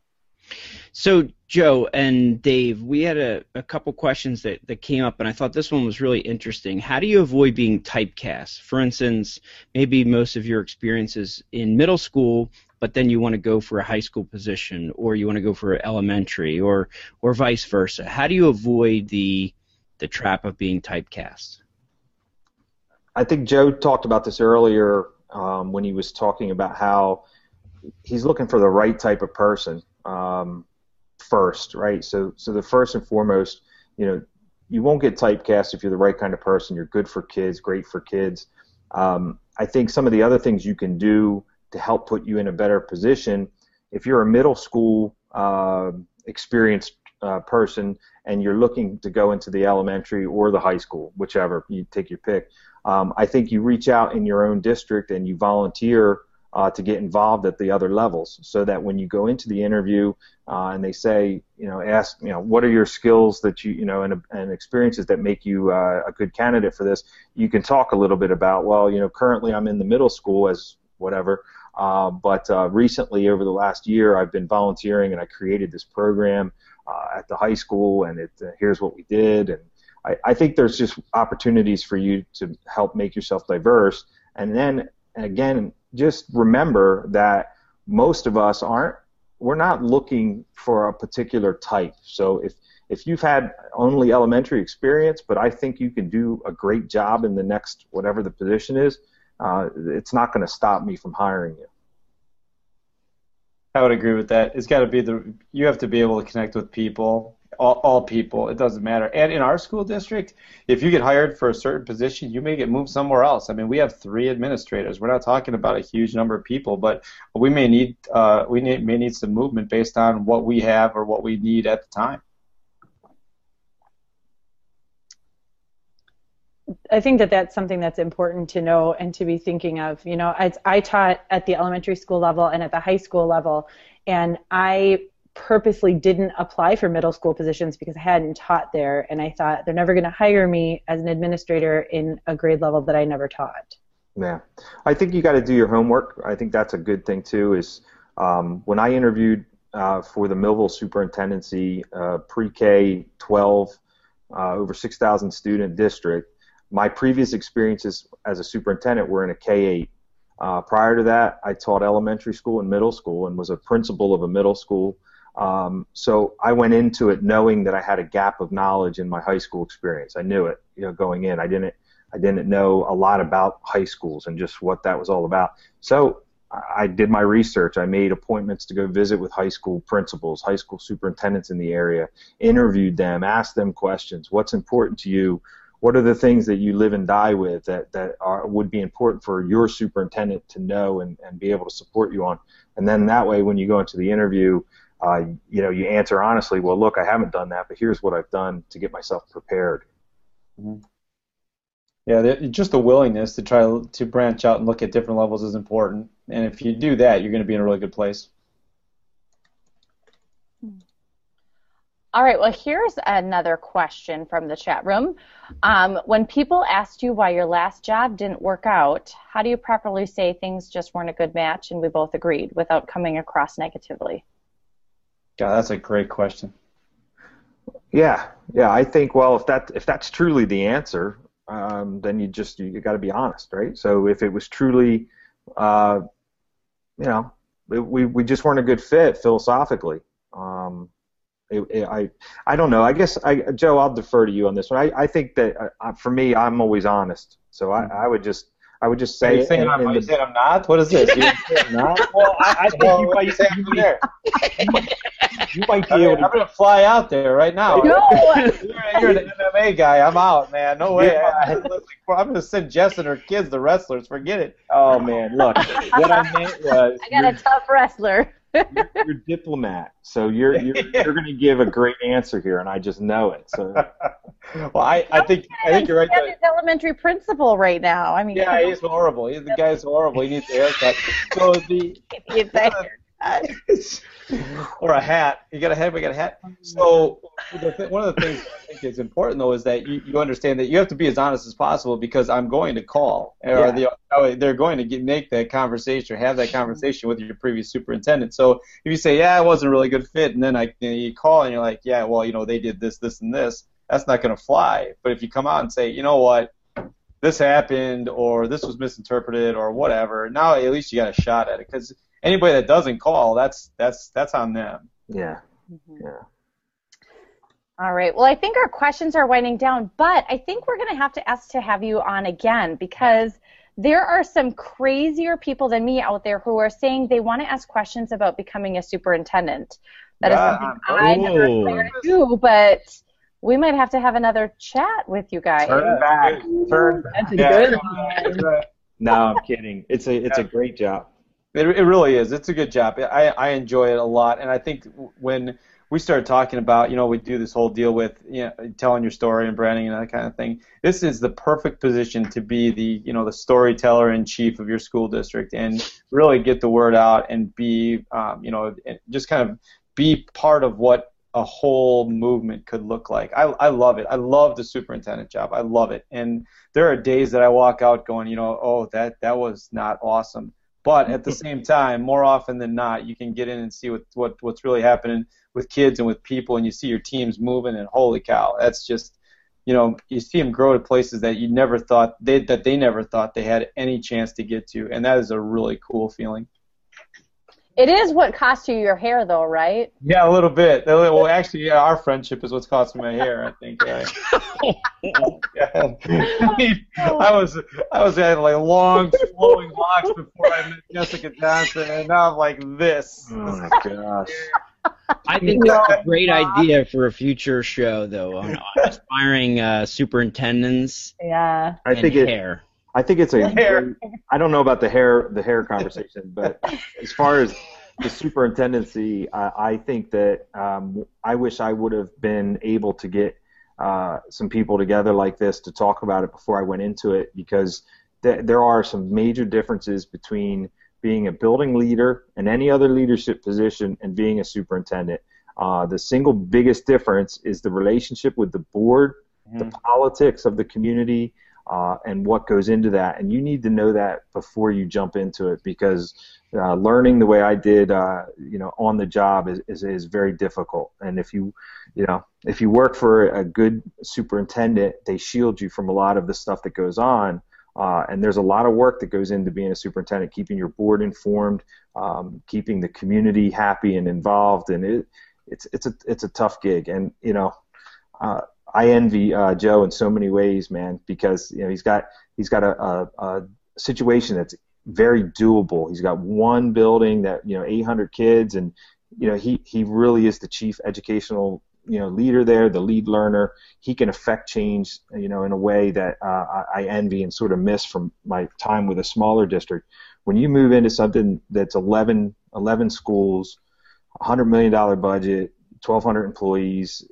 So Joe and Dave, we had a, a couple questions that, that came up, and I thought this one was really interesting. How do you avoid being typecast? For instance, maybe most of your experiences in middle school, but then you want to go for a high school position, or you want to go for elementary, or or vice versa. How do you avoid the the trap of being typecast? I think Joe talked about this earlier um, when he was talking about how he's looking for the right type of person um, first, right? So, so the first and foremost, you know, you won't get typecast if you're the right kind of person. You're good for kids, great for kids. Um, I think some of the other things you can do to help put you in a better position, if you're a middle school uh, experienced uh, person and you're looking to go into the elementary or the high school, whichever you take your pick, um, I think you reach out in your own district and you volunteer uh, to get involved at the other levels, so that when you go into the interview uh, and they say, you know, ask, you know, what are your skills that you, you know, and, and experiences that make you uh, a good candidate for this, you can talk a little bit about, well, you know, currently I'm in the middle school as whatever. Uh, but uh, recently, over the last year, I've been volunteering and I created this program uh, at the high school, and it uh, here's what we did. And I, I think there's just opportunities for you to help make yourself diverse. And then again, just remember that most of us aren't. We're not looking for a particular type. So if if you've had only elementary experience, but I think you can do a great job in the next whatever the position is, uh, it's not going to stop me from hiring you. I would agree with that. It's got to be the you have to be able to connect with people, all, all people. It doesn't matter. And in our school district, if you get hired for a certain position, you may get moved somewhere else. I mean, we have three administrators. We're not talking about a huge number of people, but we may need uh, we may need some movement based on what we have or what we need at the time. I think that that's something that's important to know and to be thinking of. You know, I, I taught at the elementary school level and at the high school level, and I purposely didn't apply for middle school positions because I hadn't taught there, and I thought they're never going to hire me as an administrator in a grade level that I never taught. Yeah, I think you got to do your homework. I think that's a good thing too. Is um, when I interviewed uh, for the Millville Superintendency uh, pre-K 12 uh, over 6,000 student district my previous experiences as a superintendent were in a K-8. Uh, prior to that, I taught elementary school and middle school and was a principal of a middle school. Um, so I went into it knowing that I had a gap of knowledge in my high school experience. I knew it, you know, going in. I didn't, I didn't know a lot about high schools and just what that was all about. So I did my research. I made appointments to go visit with high school principals, high school superintendents in the area, interviewed them, asked them questions. What's important to you? What are the things that you live and die with that, that are, would be important for your superintendent to know and, and be able to support you on? And then that way, when you go into the interview, uh, you know, you answer honestly, well, look, I haven't done that, but here's what I've done to get myself prepared. Mm-hmm. Yeah, just the willingness to try to branch out and look at different levels is important. And if you do that, you're going to be in a really good place. All right, well, here's another question from the chat room. Um, when people asked you why your last job didn't work out, how do you properly say things just weren't a good match and we both agreed without coming across negatively? Yeah, that's a great question. Yeah, yeah. I think well, if that if that's truly the answer, um, then you just you, you got to be honest, right? So if it was truly, uh, you know, we we just weren't a good fit philosophically. Um, it, it, I I don't know. I guess I, Joe, I'll defer to you on this one. I, I think that uh, for me, I'm always honest. So I, I would just I would just say. Are you saying, I'm, the, you saying I'm not? What is this? I'm not? Well, I, I think well, you might say I'm there. you might be I mean, able to. I'm going to fly out there right now. No. you're, you're, an MMA guy. I'm out, man. No way. Yeah. I'm going to send Jess and her kids, the wrestlers. Forget it. Oh, man. Look, what I meant was. I got a tough wrestler you're, you're diplomat, so you're you're, you're going to give a great answer here, and I just know it. So, well, I, I think I think you're right. His elementary principal right now. I mean, yeah, he's horrible. He's, the guy's horrible. He needs a haircut. So the, the or a hat. You got a head, we got a hat. So one of the things I think is important though is that you, you understand that you have to be as honest as possible because I'm going to call or yeah. the, they're going to get, make that conversation or have that conversation with your previous superintendent. So if you say, yeah, it wasn't a really good fit, and then I you, know, you call and you're like, yeah, well, you know, they did this, this, and this. That's not going to fly. But if you come out and say, you know what, this happened or this was misinterpreted or whatever, now at least you got a shot at it because anybody that doesn't call, that's that's that's on them. Yeah. Mm-hmm. Yeah. All right. Well, I think our questions are winding down, but I think we're going to have to ask to have you on again because there are some crazier people than me out there who are saying they want to ask questions about becoming a superintendent. That yeah. is something I never to do, but we might have to have another chat with you guys. Turn back. Turn. That's yeah. good. no, I'm kidding. It's a it's a great job. It, it really is. It's a good job. I, I enjoy it a lot, and I think when we started talking about, you know, we do this whole deal with, you know, telling your story and branding and that kind of thing. This is the perfect position to be the, you know, the storyteller in chief of your school district and really get the word out and be, um, you know, just kind of be part of what a whole movement could look like. I, I love it. I love the superintendent job. I love it. And there are days that I walk out going, you know, oh, that that was not awesome. But at the same time, more often than not, you can get in and see what, what what's really happening with kids and with people, and you see your teams moving, and holy cow, that's just you know you see them grow to places that you never thought they that they never thought they had any chance to get to, and that is a really cool feeling. It is what cost you your hair, though, right? Yeah, a little bit. Well, actually, yeah, our friendship is what's cost me my hair. I think. Yeah. yeah. I, mean, I was I was at like long flowing locks before I met Jessica Johnson, and now I'm like this. Oh my gosh. I think that's a great idea for a future show, though, on aspiring uh, superintendents. Yeah. I think hair. It, I think it's a. Hair. I don't know about the hair, the hair conversation, but as far as the superintendency, I, I think that um, I wish I would have been able to get uh, some people together like this to talk about it before I went into it, because th- there are some major differences between being a building leader and any other leadership position and being a superintendent. Uh, the single biggest difference is the relationship with the board, mm-hmm. the politics of the community, uh, and what goes into that. And you need to know that before you jump into it because uh, learning the way I did, uh, you know, on the job is, is, is very difficult. And if you, you know, if you work for a good superintendent, they shield you from a lot of the stuff that goes on. Uh, and there's a lot of work that goes into being a superintendent, keeping your board informed, um, keeping the community happy and involved, and it, it's it's a it's a tough gig. And you know, uh, I envy uh, Joe in so many ways, man, because you know he's got he's got a, a, a situation that's very doable. He's got one building that you know 800 kids, and you know he he really is the chief educational you know leader there, the lead learner. He can affect change you know in a way that uh, I envy and sort of miss from my time with a smaller district. When you move into something that's 11 11 schools, 100 million dollar budget, 1,200 employees,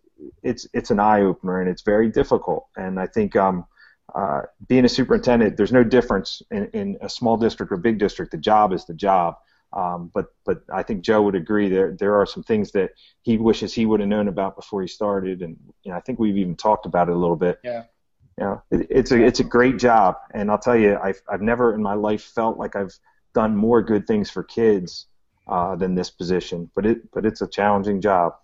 it's it's an eye opener and it's very difficult. And I think um, uh, being a superintendent, there's no difference in, in a small district or big district. The job is the job. Um, but but I think Joe would agree there there are some things that he wishes he would have known about before he started, and you know, I think we've even talked about it a little bit. Yeah. You know, it, it's a it's a great job, and I'll tell you, I've I've never in my life felt like I've done more good things for kids uh, than this position. But it but it's a challenging job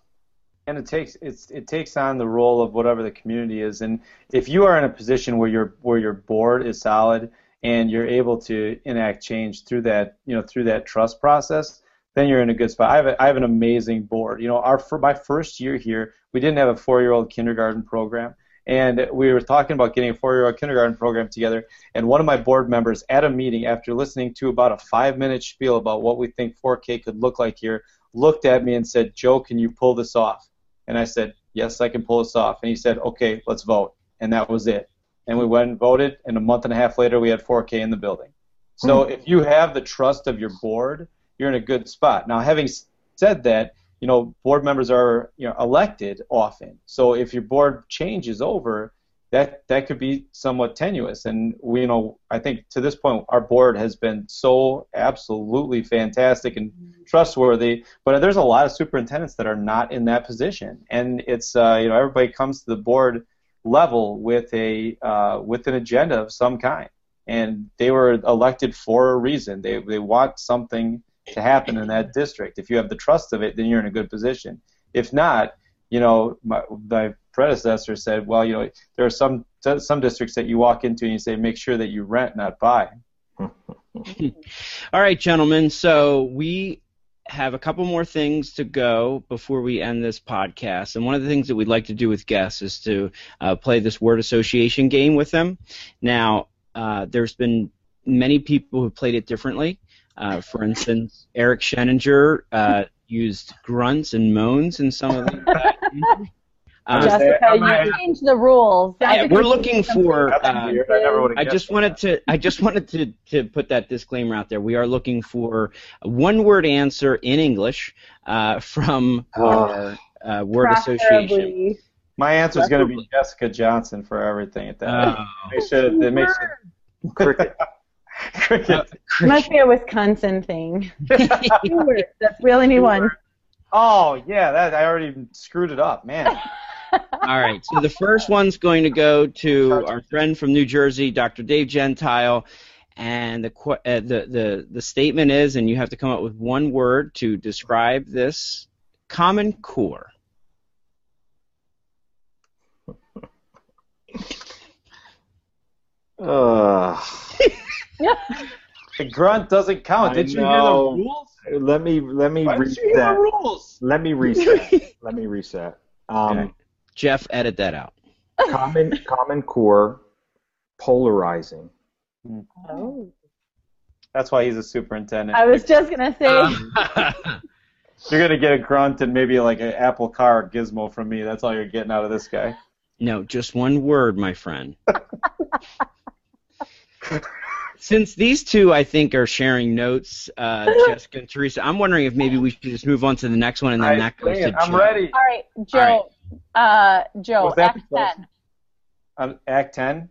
and it takes it's it takes on the role of whatever the community is. And if you are in a position where your where your board is solid and you're able to enact change through that you know through that trust process then you're in a good spot. I have, a, I have an amazing board. You know our for my first year here we didn't have a four year old kindergarten program. And we were talking about getting a four year old kindergarten program together. And one of my board members at a meeting after listening to about a five minute spiel about what we think 4k could look like here looked at me and said joe can you pull this off and I said, yes, I can pull this off. And he said, okay, let's vote. And that was it. And we went and voted, and a month and a half later, we had 4K in the building. So mm if you have the trust of your board, you're in a good spot. Now, having said that, you know, board members are you know elected often. So if your board changes over, that that could be somewhat tenuous. And we, you know, I think to this point, our board has been so absolutely fantastic and trustworthy. But there's a lot of superintendents that are not in that position, and it's uh, you know everybody comes to the board level with a uh, with an agenda of some kind, and they were elected for a reason. They they want something to happen in that district. If you have the trust of it, then you're in a good position. If not, you know, my, my predecessor said, well, you know, there are some some districts that you walk into and you say, make sure that you rent, not buy. All right, gentlemen. So we have a couple more things to go before we end this podcast. And one of the things that we'd like to do with guests is to uh, play this word association game with them. Now, uh, there's been many people who played it differently. Uh, for instance, Eric Sheninger uh, used grunts and moans in some of the. Uh, Jessica, you changed the rules. Yeah, we're looking for. Uh, I, just wanted to. I just wanted to to put that disclaimer out there. We are looking for a one-word answer in English uh, from our uh, word association. My answer is going to be Jessica Johnson for everything at that. Oh. Makes it, it makes it cricket. cricket. Must be a Wisconsin thing. That's really only one. Oh yeah, that I already screwed it up, man. All right. So the first one's going to go to our friend from New Jersey, Dr. Dave Gentile. And the, uh, the, the, the statement is, and you have to come up with one word to describe this Common Core. Uh, the grunt doesn't count. Did you hear the rules? Let me let me Why reset. rules? Let me reset. let me reset. Um, okay. Jeff, edit that out. common Common Core polarizing. Oh. That's why he's a superintendent. I was just gonna say. Um, you're gonna get a grunt and maybe like an Apple Car gizmo from me. That's all you're getting out of this guy. No, just one word, my friend. Since these two, I think, are sharing notes, uh, Jessica and Theresa, I'm wondering if maybe we should just move on to the next one, and then I that goes to I'm ready. All right, Joe. All right. Uh, Joe, Act 10. Um, Act 10?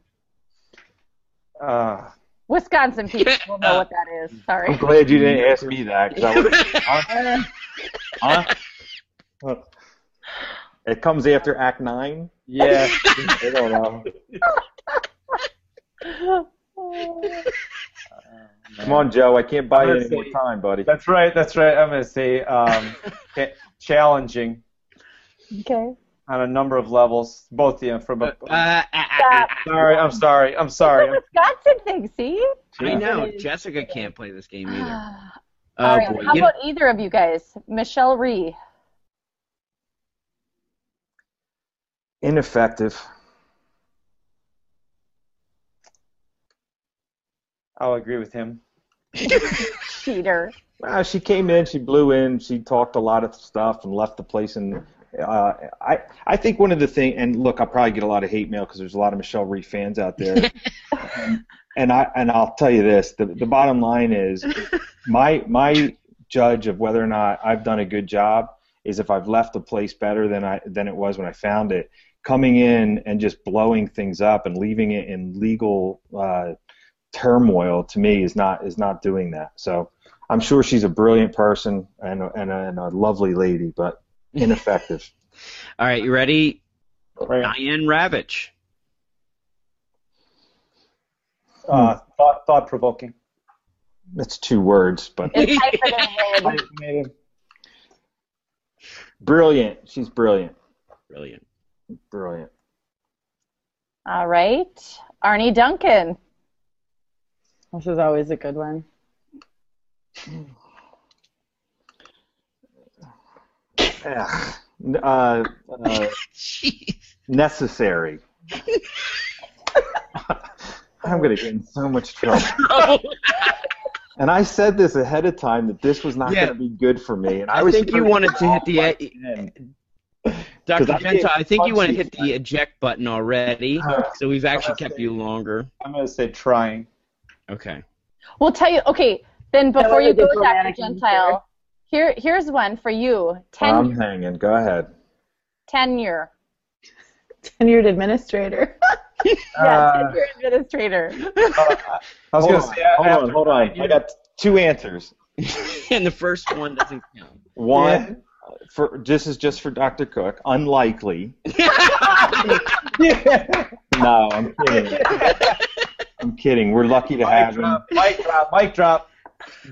Uh, Wisconsin people will know what that is. Sorry. I'm glad you didn't ask me that. I was, huh? huh? It comes after Act 9? Yeah. I don't know. Come on, Joe. I can't buy you any more time, buddy. That's right. That's right. I'm going to say um, challenging. Okay. On a number of levels, both of you know, from a. Uh, uh, uh, sorry, I'm sorry. I'm sorry. It's a Wisconsin thing. See. I know. Jessica can't play this game either. All oh, right. Boy. How you about know, either of you guys? Michelle Rhee. Ineffective. I'll agree with him. Cheater. Well, she came in, she blew in, she talked a lot of stuff and left the place. And uh, I, I think one of the things, and look, I'll probably get a lot of hate mail because there's a lot of Michelle Rhee fans out there. and, and I and I'll tell you this: the the bottom line is, my my judge of whether or not I've done a good job is if I've left the place better than I than it was when I found it. Coming in and just blowing things up and leaving it in legal uh, turmoil to me is not is not doing that. So I'm sure she's a brilliant person and and a, and a lovely lady, but ineffective. All right, you ready? Right. Diane Ravitch. Uh, thought thought provoking. That's two words, but brilliant. She's brilliant. Brilliant. Brilliant. All right. Arne Duncan. This is always a good one. Uh, uh, necessary. I'm going to get in so much trouble. And I said this ahead of time that this was not Yeah. going to be good for me. And I, I was think you wanted to hit the off by 10. Dr. 'Cause I I think you want to hit the eject button already, Uh, so we've actually kept say- you longer. I'm gonna say trying. Okay. We'll tell you. Okay, then before you go, Dr. diplomatic Gentile, here here's one for you. Ten I'm hanging. Go ahead. tenure. Tenured administrator. Yeah, Uh, tenure administrator. I was hold gonna on, say hold after on, hold on. I got two answers. and the first one doesn't count. One for this is just for Dr. Cook. Unlikely. No, I'm kidding. I'm kidding. We're lucky to Mic have him. drop, mic drop, mic drop.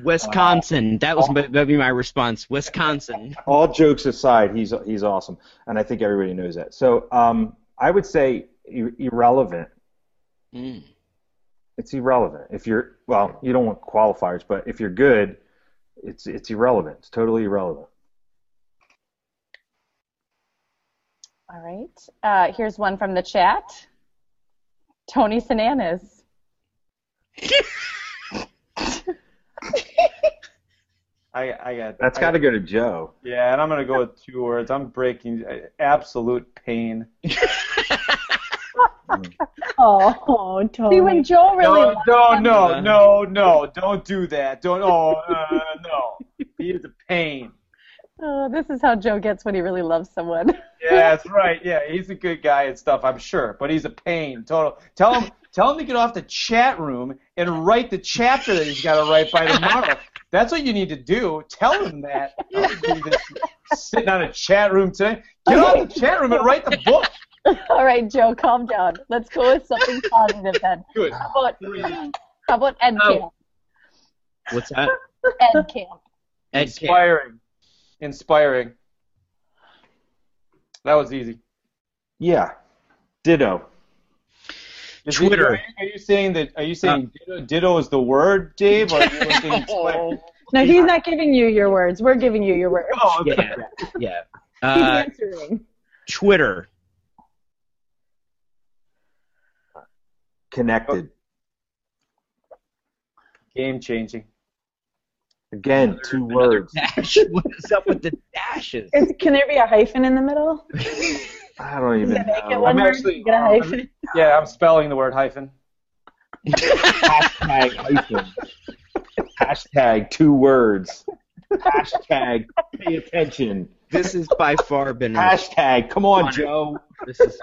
Wisconsin. That was that'd be my response. Wisconsin. All jokes aside, he's he's awesome, and I think everybody knows that. So um, I would say ir- irrelevant. Mm. It's irrelevant. If you're well, you don't want qualifiers, but if you're good, it's it's irrelevant. It's totally irrelevant. All right. Uh, here's one from the chat. Tony Sinanis. I I got. That's I- got to go to Joe. Yeah, and I'm gonna go with two words. I'm breaking uh, absolute pain. Oh, Tony. See, when Joe really No, loves no, no, no, no! Don't do that. Don't. Oh, uh, no. He is a pain. Oh, this is how Joe gets when he really loves someone. Yeah, that's right. Yeah, he's a good guy and stuff, I'm sure, but he's a pain. Total. Tell him, tell him to get off the chat room and write the chapter that he's got to write by tomorrow. That's what you need to do. Tell him that. Don't do this sitting on a chat room today. Get off the chat room and write the book. All right, Joe, calm down. Let's go with something positive then. Good. How about, how about Ed Oh. Camp? What's that? Ed Camp. Ed Camp. Inspiring. Inspiring. That was easy. Yeah. Ditto. Is Twitter. are, you, are you saying that? Are you saying ditto, ditto is the word, Dave? Or are you? No, he's not giving you your words. We're giving you your words. Oh, okay. Yeah. Yeah. He's Uh, answering. Twitter. Connected. Game changing. Again, two Another words. dash. What is up with the dashes? Is, can there be a hyphen in the middle? I don't even that make it know. one I'm word? actually- Get a hyphen? Yeah, I'm spelling the word hyphen. Hashtag hyphen. Hashtag two words. Hashtag pay attention. This has by far been. a- Hashtag come on, Joe. This is.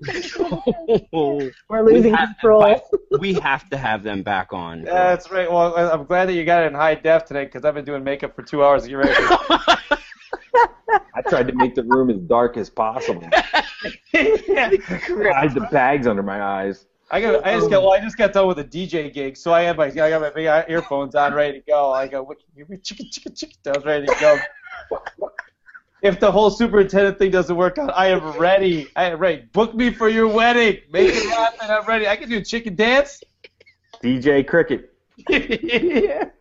We're losing We have- control. we have to have them back on. That's right. Well, I- I'm glad that you got it in high def today because I've been doing makeup for two hours to get ready. For I tried to make the room as dark as possible. yeah. had the bags under my eyes. I got. I just got. Well, I just got done with a DJ gig, so I had my. I got my big earphones on, ready to go. I go. Chicken, chicken, chicken. I was ready to go. If the whole superintendent thing doesn't work out, I am ready. I am ready. Book me for your wedding. Make it happen. I'm ready. I can do a chicken dance. DJ Cricket.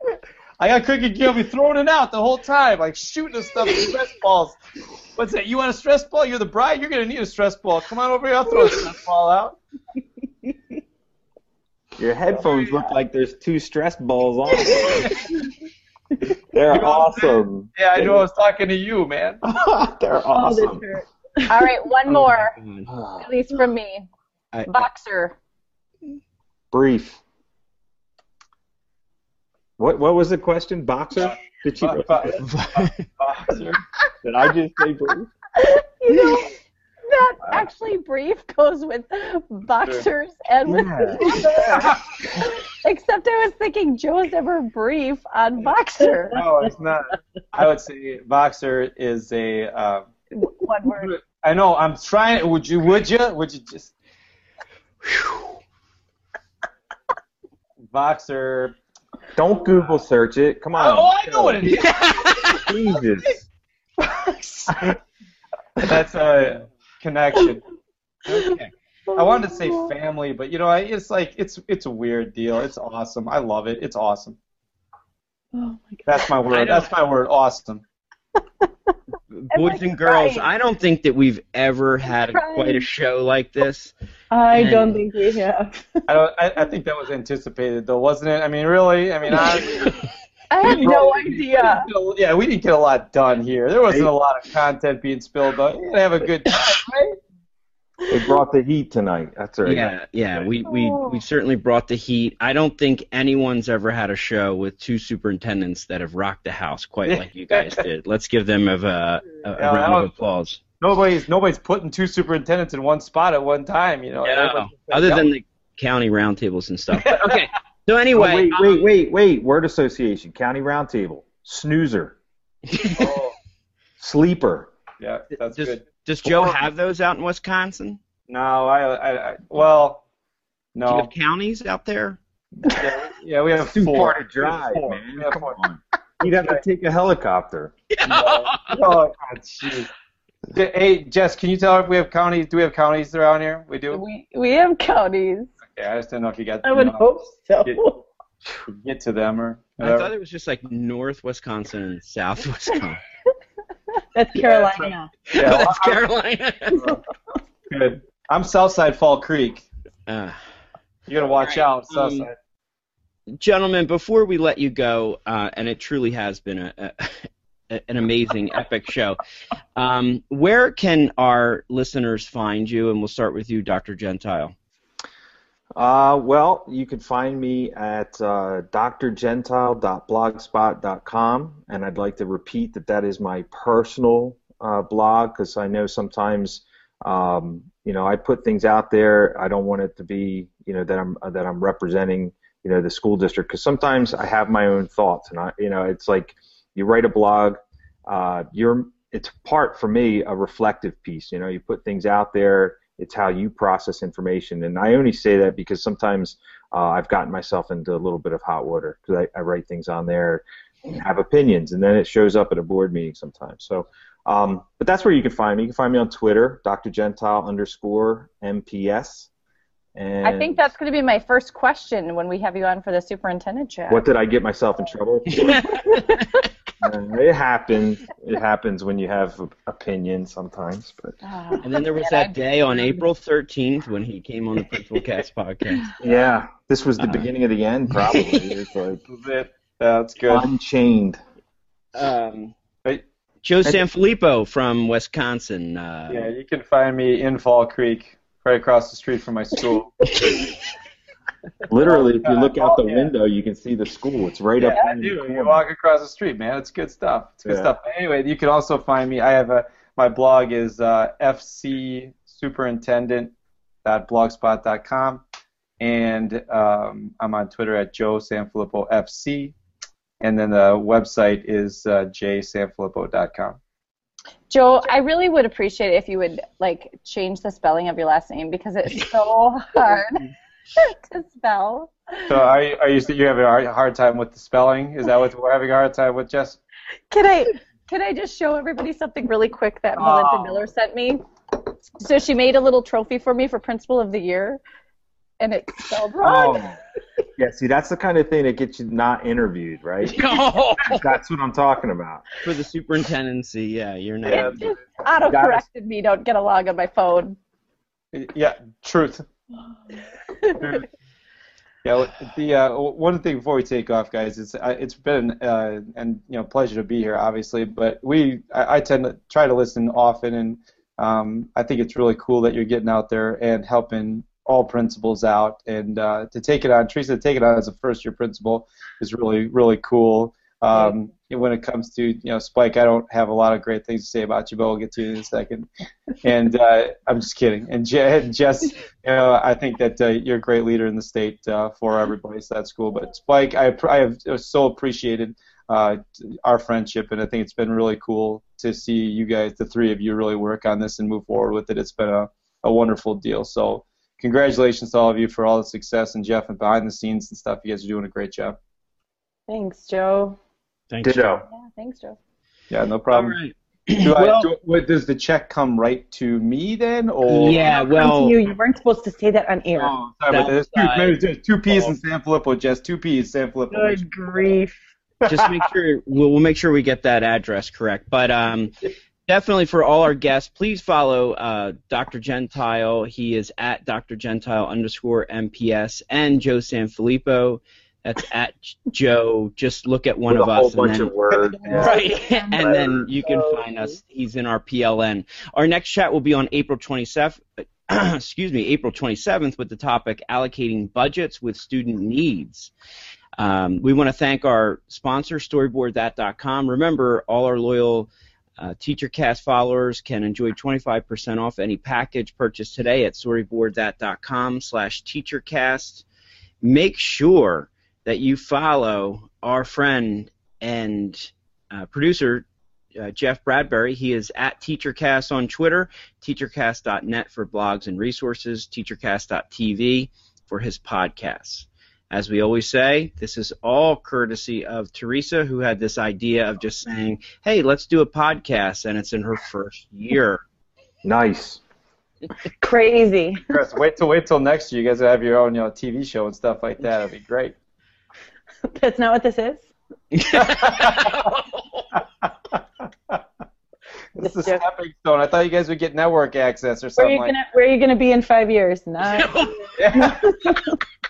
I got cricket gear. I'll be throwing it out the whole time, like shooting the stuff with stress balls. What's that? You want a stress ball? You're the bride. You're gonna need a stress ball. Come on over here. I'll throw a stress ball out. Your headphones look like there's two stress balls on. them. They're You know awesome. Yeah, I know I was talking to you, man. They're Oh, awesome. hurt. All right, one oh more, God. at least from me. I- Boxer. Brief. What what was the question? Boxer? Did you Bo- bo- boxer. did I just say brief? You know, that actually brief goes with boxers and with except I was thinking Joe's ever brief on boxer. No, it's not. I would say boxer is a. Uh, One word. I know. I'm trying. Would you? Would you? Would you just? Boxer. Don't Google search it. Come on. Oh, I know what it is. Jesus. That's a connection. Okay. I wanted to say family, but you know, I- it's like it's it's a weird deal. It's awesome. I love it. It's awesome. Oh my god. That's my word. That's my word. Awesome. Boys and girls, I don't think that we've ever had a, quite a show like this. I And- don't think we have. I don't. I, I think that was anticipated, though, wasn't it? I mean, really? I mean, I, I have no idea. yeah, we didn't get a lot done here. There wasn't a lot of content being spilled, but you gotta have a good time, right? They brought the heat tonight. That's right. Yeah, yeah, we, we, we certainly brought the heat. I don't think anyone's ever had a show with two superintendents that have rocked the house quite like you guys did. Let's give them a, a, a Yeah, round that of applause. Nobody's nobody's putting two superintendents in one spot at one time. You know. Everybody's- Other than the county roundtables and stuff. Okay, so Oh, anyway, wait, um, wait, wait, wait. Word association, county roundtable, snoozer, Oh, sleeper. yeah, that's Just- good. Does Joe have those out in Wisconsin? No, I, I, I well, Do you no. have counties out there? Yeah, yeah, we have Too four. far to drive, four. man. Come on. You'd have to take a helicopter. oh, God, jeez. Hey, Jess, can you tell if we have counties? Do we have counties around here? We do. We we have counties. Yeah, I just didn't know if you got. I would know, hope so. Get- Get to them or I thought it was just like North Wisconsin and South Wisconsin. That's Carolina. Yeah, well, That's Carolina. Good. I'm Southside Fall Creek. Uh, You gotta watch All right, out, um, Southside. gentlemen, before we let you go, uh, and it truly has been a, a an amazing, epic show. Um, where can our listeners find you? And we'll start with you, Dr. Gentile. Uh, well, you can find me at uh, drgentile.blogspot.com, and I'd like to repeat that that is my personal uh, blog because I know sometimes, um, you know, I put things out there. I don't want it to be, you know, that I'm that I'm representing, you know, the school district because sometimes I have my own thoughts, and I, you know, it's like you write a blog, uh, you're it's part for me a reflective piece. You know, you put things out there it's how you process information. And I only say that because sometimes uh, I've gotten myself into a little bit of hot water because I, I write things on there and have opinions, and then it shows up at a board meeting sometimes. So, um, but that's where you can find me. You can find me on Twitter, Dr. Gentile underscore MPS. And I think that's going to be my first question when we have you on for the superintendent chat. what did I get myself in trouble? for? Uh, it happens. It happens when you have opinions sometimes, but Ah. And then there was that day on April 13th when he came on the Principal Cast podcast. yeah, this was the Uh, beginning of the end. Probably it's like That's it. That's good. unchained. Um, Hey. Joe Sanfelippo from Wisconsin. Uh, Yeah, you can find me in Fall Creek, right across the street from my school. Literally, if you look out the Oh, window, you can see the school. It's right up Yeah, I in the do. You walk across the street, man. It's good stuff. It's good Yeah. stuff. Anyway, you can also find me. I have a my blog is uh, fcsuperintendent.blogspot.com, and um, I'm on Twitter at Joe Sanfelippo FC, and then the website is uh, jsanfelippo.com. Joe, I really would appreciate it if you would like change the spelling of your last name because it's so hard to spell. So are you, are you you have a hard- hard time with the spelling? Is that what we're having a hard time with, Jess? Can I can I just show everybody something really quick that Melinda Oh. Miller sent me? So she made a little trophy for me for Principal of the Year, and it's spelled oh. wrong. Oh, yeah. See, that's the kind of thing that gets you not interviewed, right? Oh, That's what I'm talking about. for the superintendency, yeah, you're not. It just auto corrected me. Don't get a log on my phone. Yeah, truth. Yeah, the uh, one thing before we take off, guys, it's it's been uh, and you know pleasure to be here, obviously. But we I, I tend to try to listen often, and um, I think it's really cool that you're getting out there and helping all principals out, and uh, to take it on, Theresa, to take it on as a first year principal is really really cool. Um, when it comes to you know Spike, I don't have a lot of great things to say about you, but we'll get to you in a second. And uh, I'm just kidding. And Jess, you know, I think that uh, you're a great leader in the state uh, for everybody, so that's cool. But Spike, I, I have so appreciated uh, our friendship, and I think it's been really cool to see you guys, the three of you, really work on this and move forward with it. It's been a, a wonderful deal. So congratulations to all of you for all the success, and Jeff, and behind the scenes and stuff. You guys are doing a great job. Thanks, Joe. Thanks, Ditto. Yeah, thanks, Joe. Yeah, no problem. All right. Do Well- I, do, what, does the check come right to me then, or Yeah, well, you. You weren't supposed to say that on air. Oh, sorry, but there's two, maybe there's two P's in Sanfelippo, Jess. Two P's, Sanfelippo. Good grief. just make sure we'll, we'll make sure we get that address correct. But um, definitely for all our guests, please follow uh, Dr. Gentile. He is at Dr. Gentile underscore MPS and Joe San Sanfelippo. That's at Joe. Just look at one With of a whole us and bunch then of words. Yeah. Right, and then you can find us. He's in our PLN. Our next chat will be on April 27th. excuse me, April 27th with the topic allocating budgets with student needs. Um, we want to thank our sponsor, StoryboardThat.com. Remember, all our loyal uh, TeacherCast followers can enjoy 25% off any package purchased today at StoryboardThat.com slash TeacherCast. Make sure that you follow our friend and uh, producer uh, Jeff Bradbury. He is at TeacherCast on Twitter, teachercast.net for blogs and resources, teachercast.tv for his podcasts. As we always say, this is all courtesy of Theresa, who had this idea of just saying, "Hey, let's do a podcast," and it's in her first year. Nice. Crazy. Chris, wait till wait till next year. You guys have your own you know TV show and stuff like that. It'd be great. That's not what this is. This is a stepping stone. I thought you guys would get network access or Where are something you like gonna Where are you gonna be in five years? Not.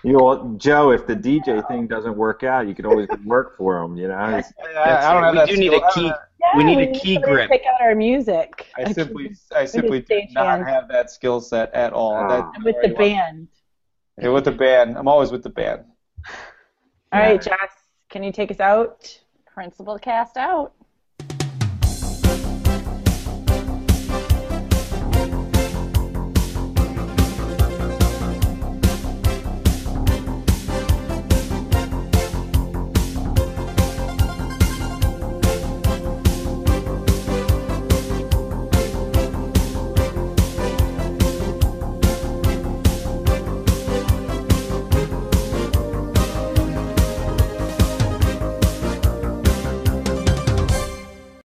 You know, Joe, if the DJ thing doesn't work out, you could always work for him. You know, It's- I, I don't have we that do need skill. a I don't key. have- We need a key somebody grip. Pick out our music. I simply, I simply do not hands. have that skill set at all. Ah. That- with the band. Yeah, with the band. I'm always with the band. All right, Jess, can you take us out? Principal cast out.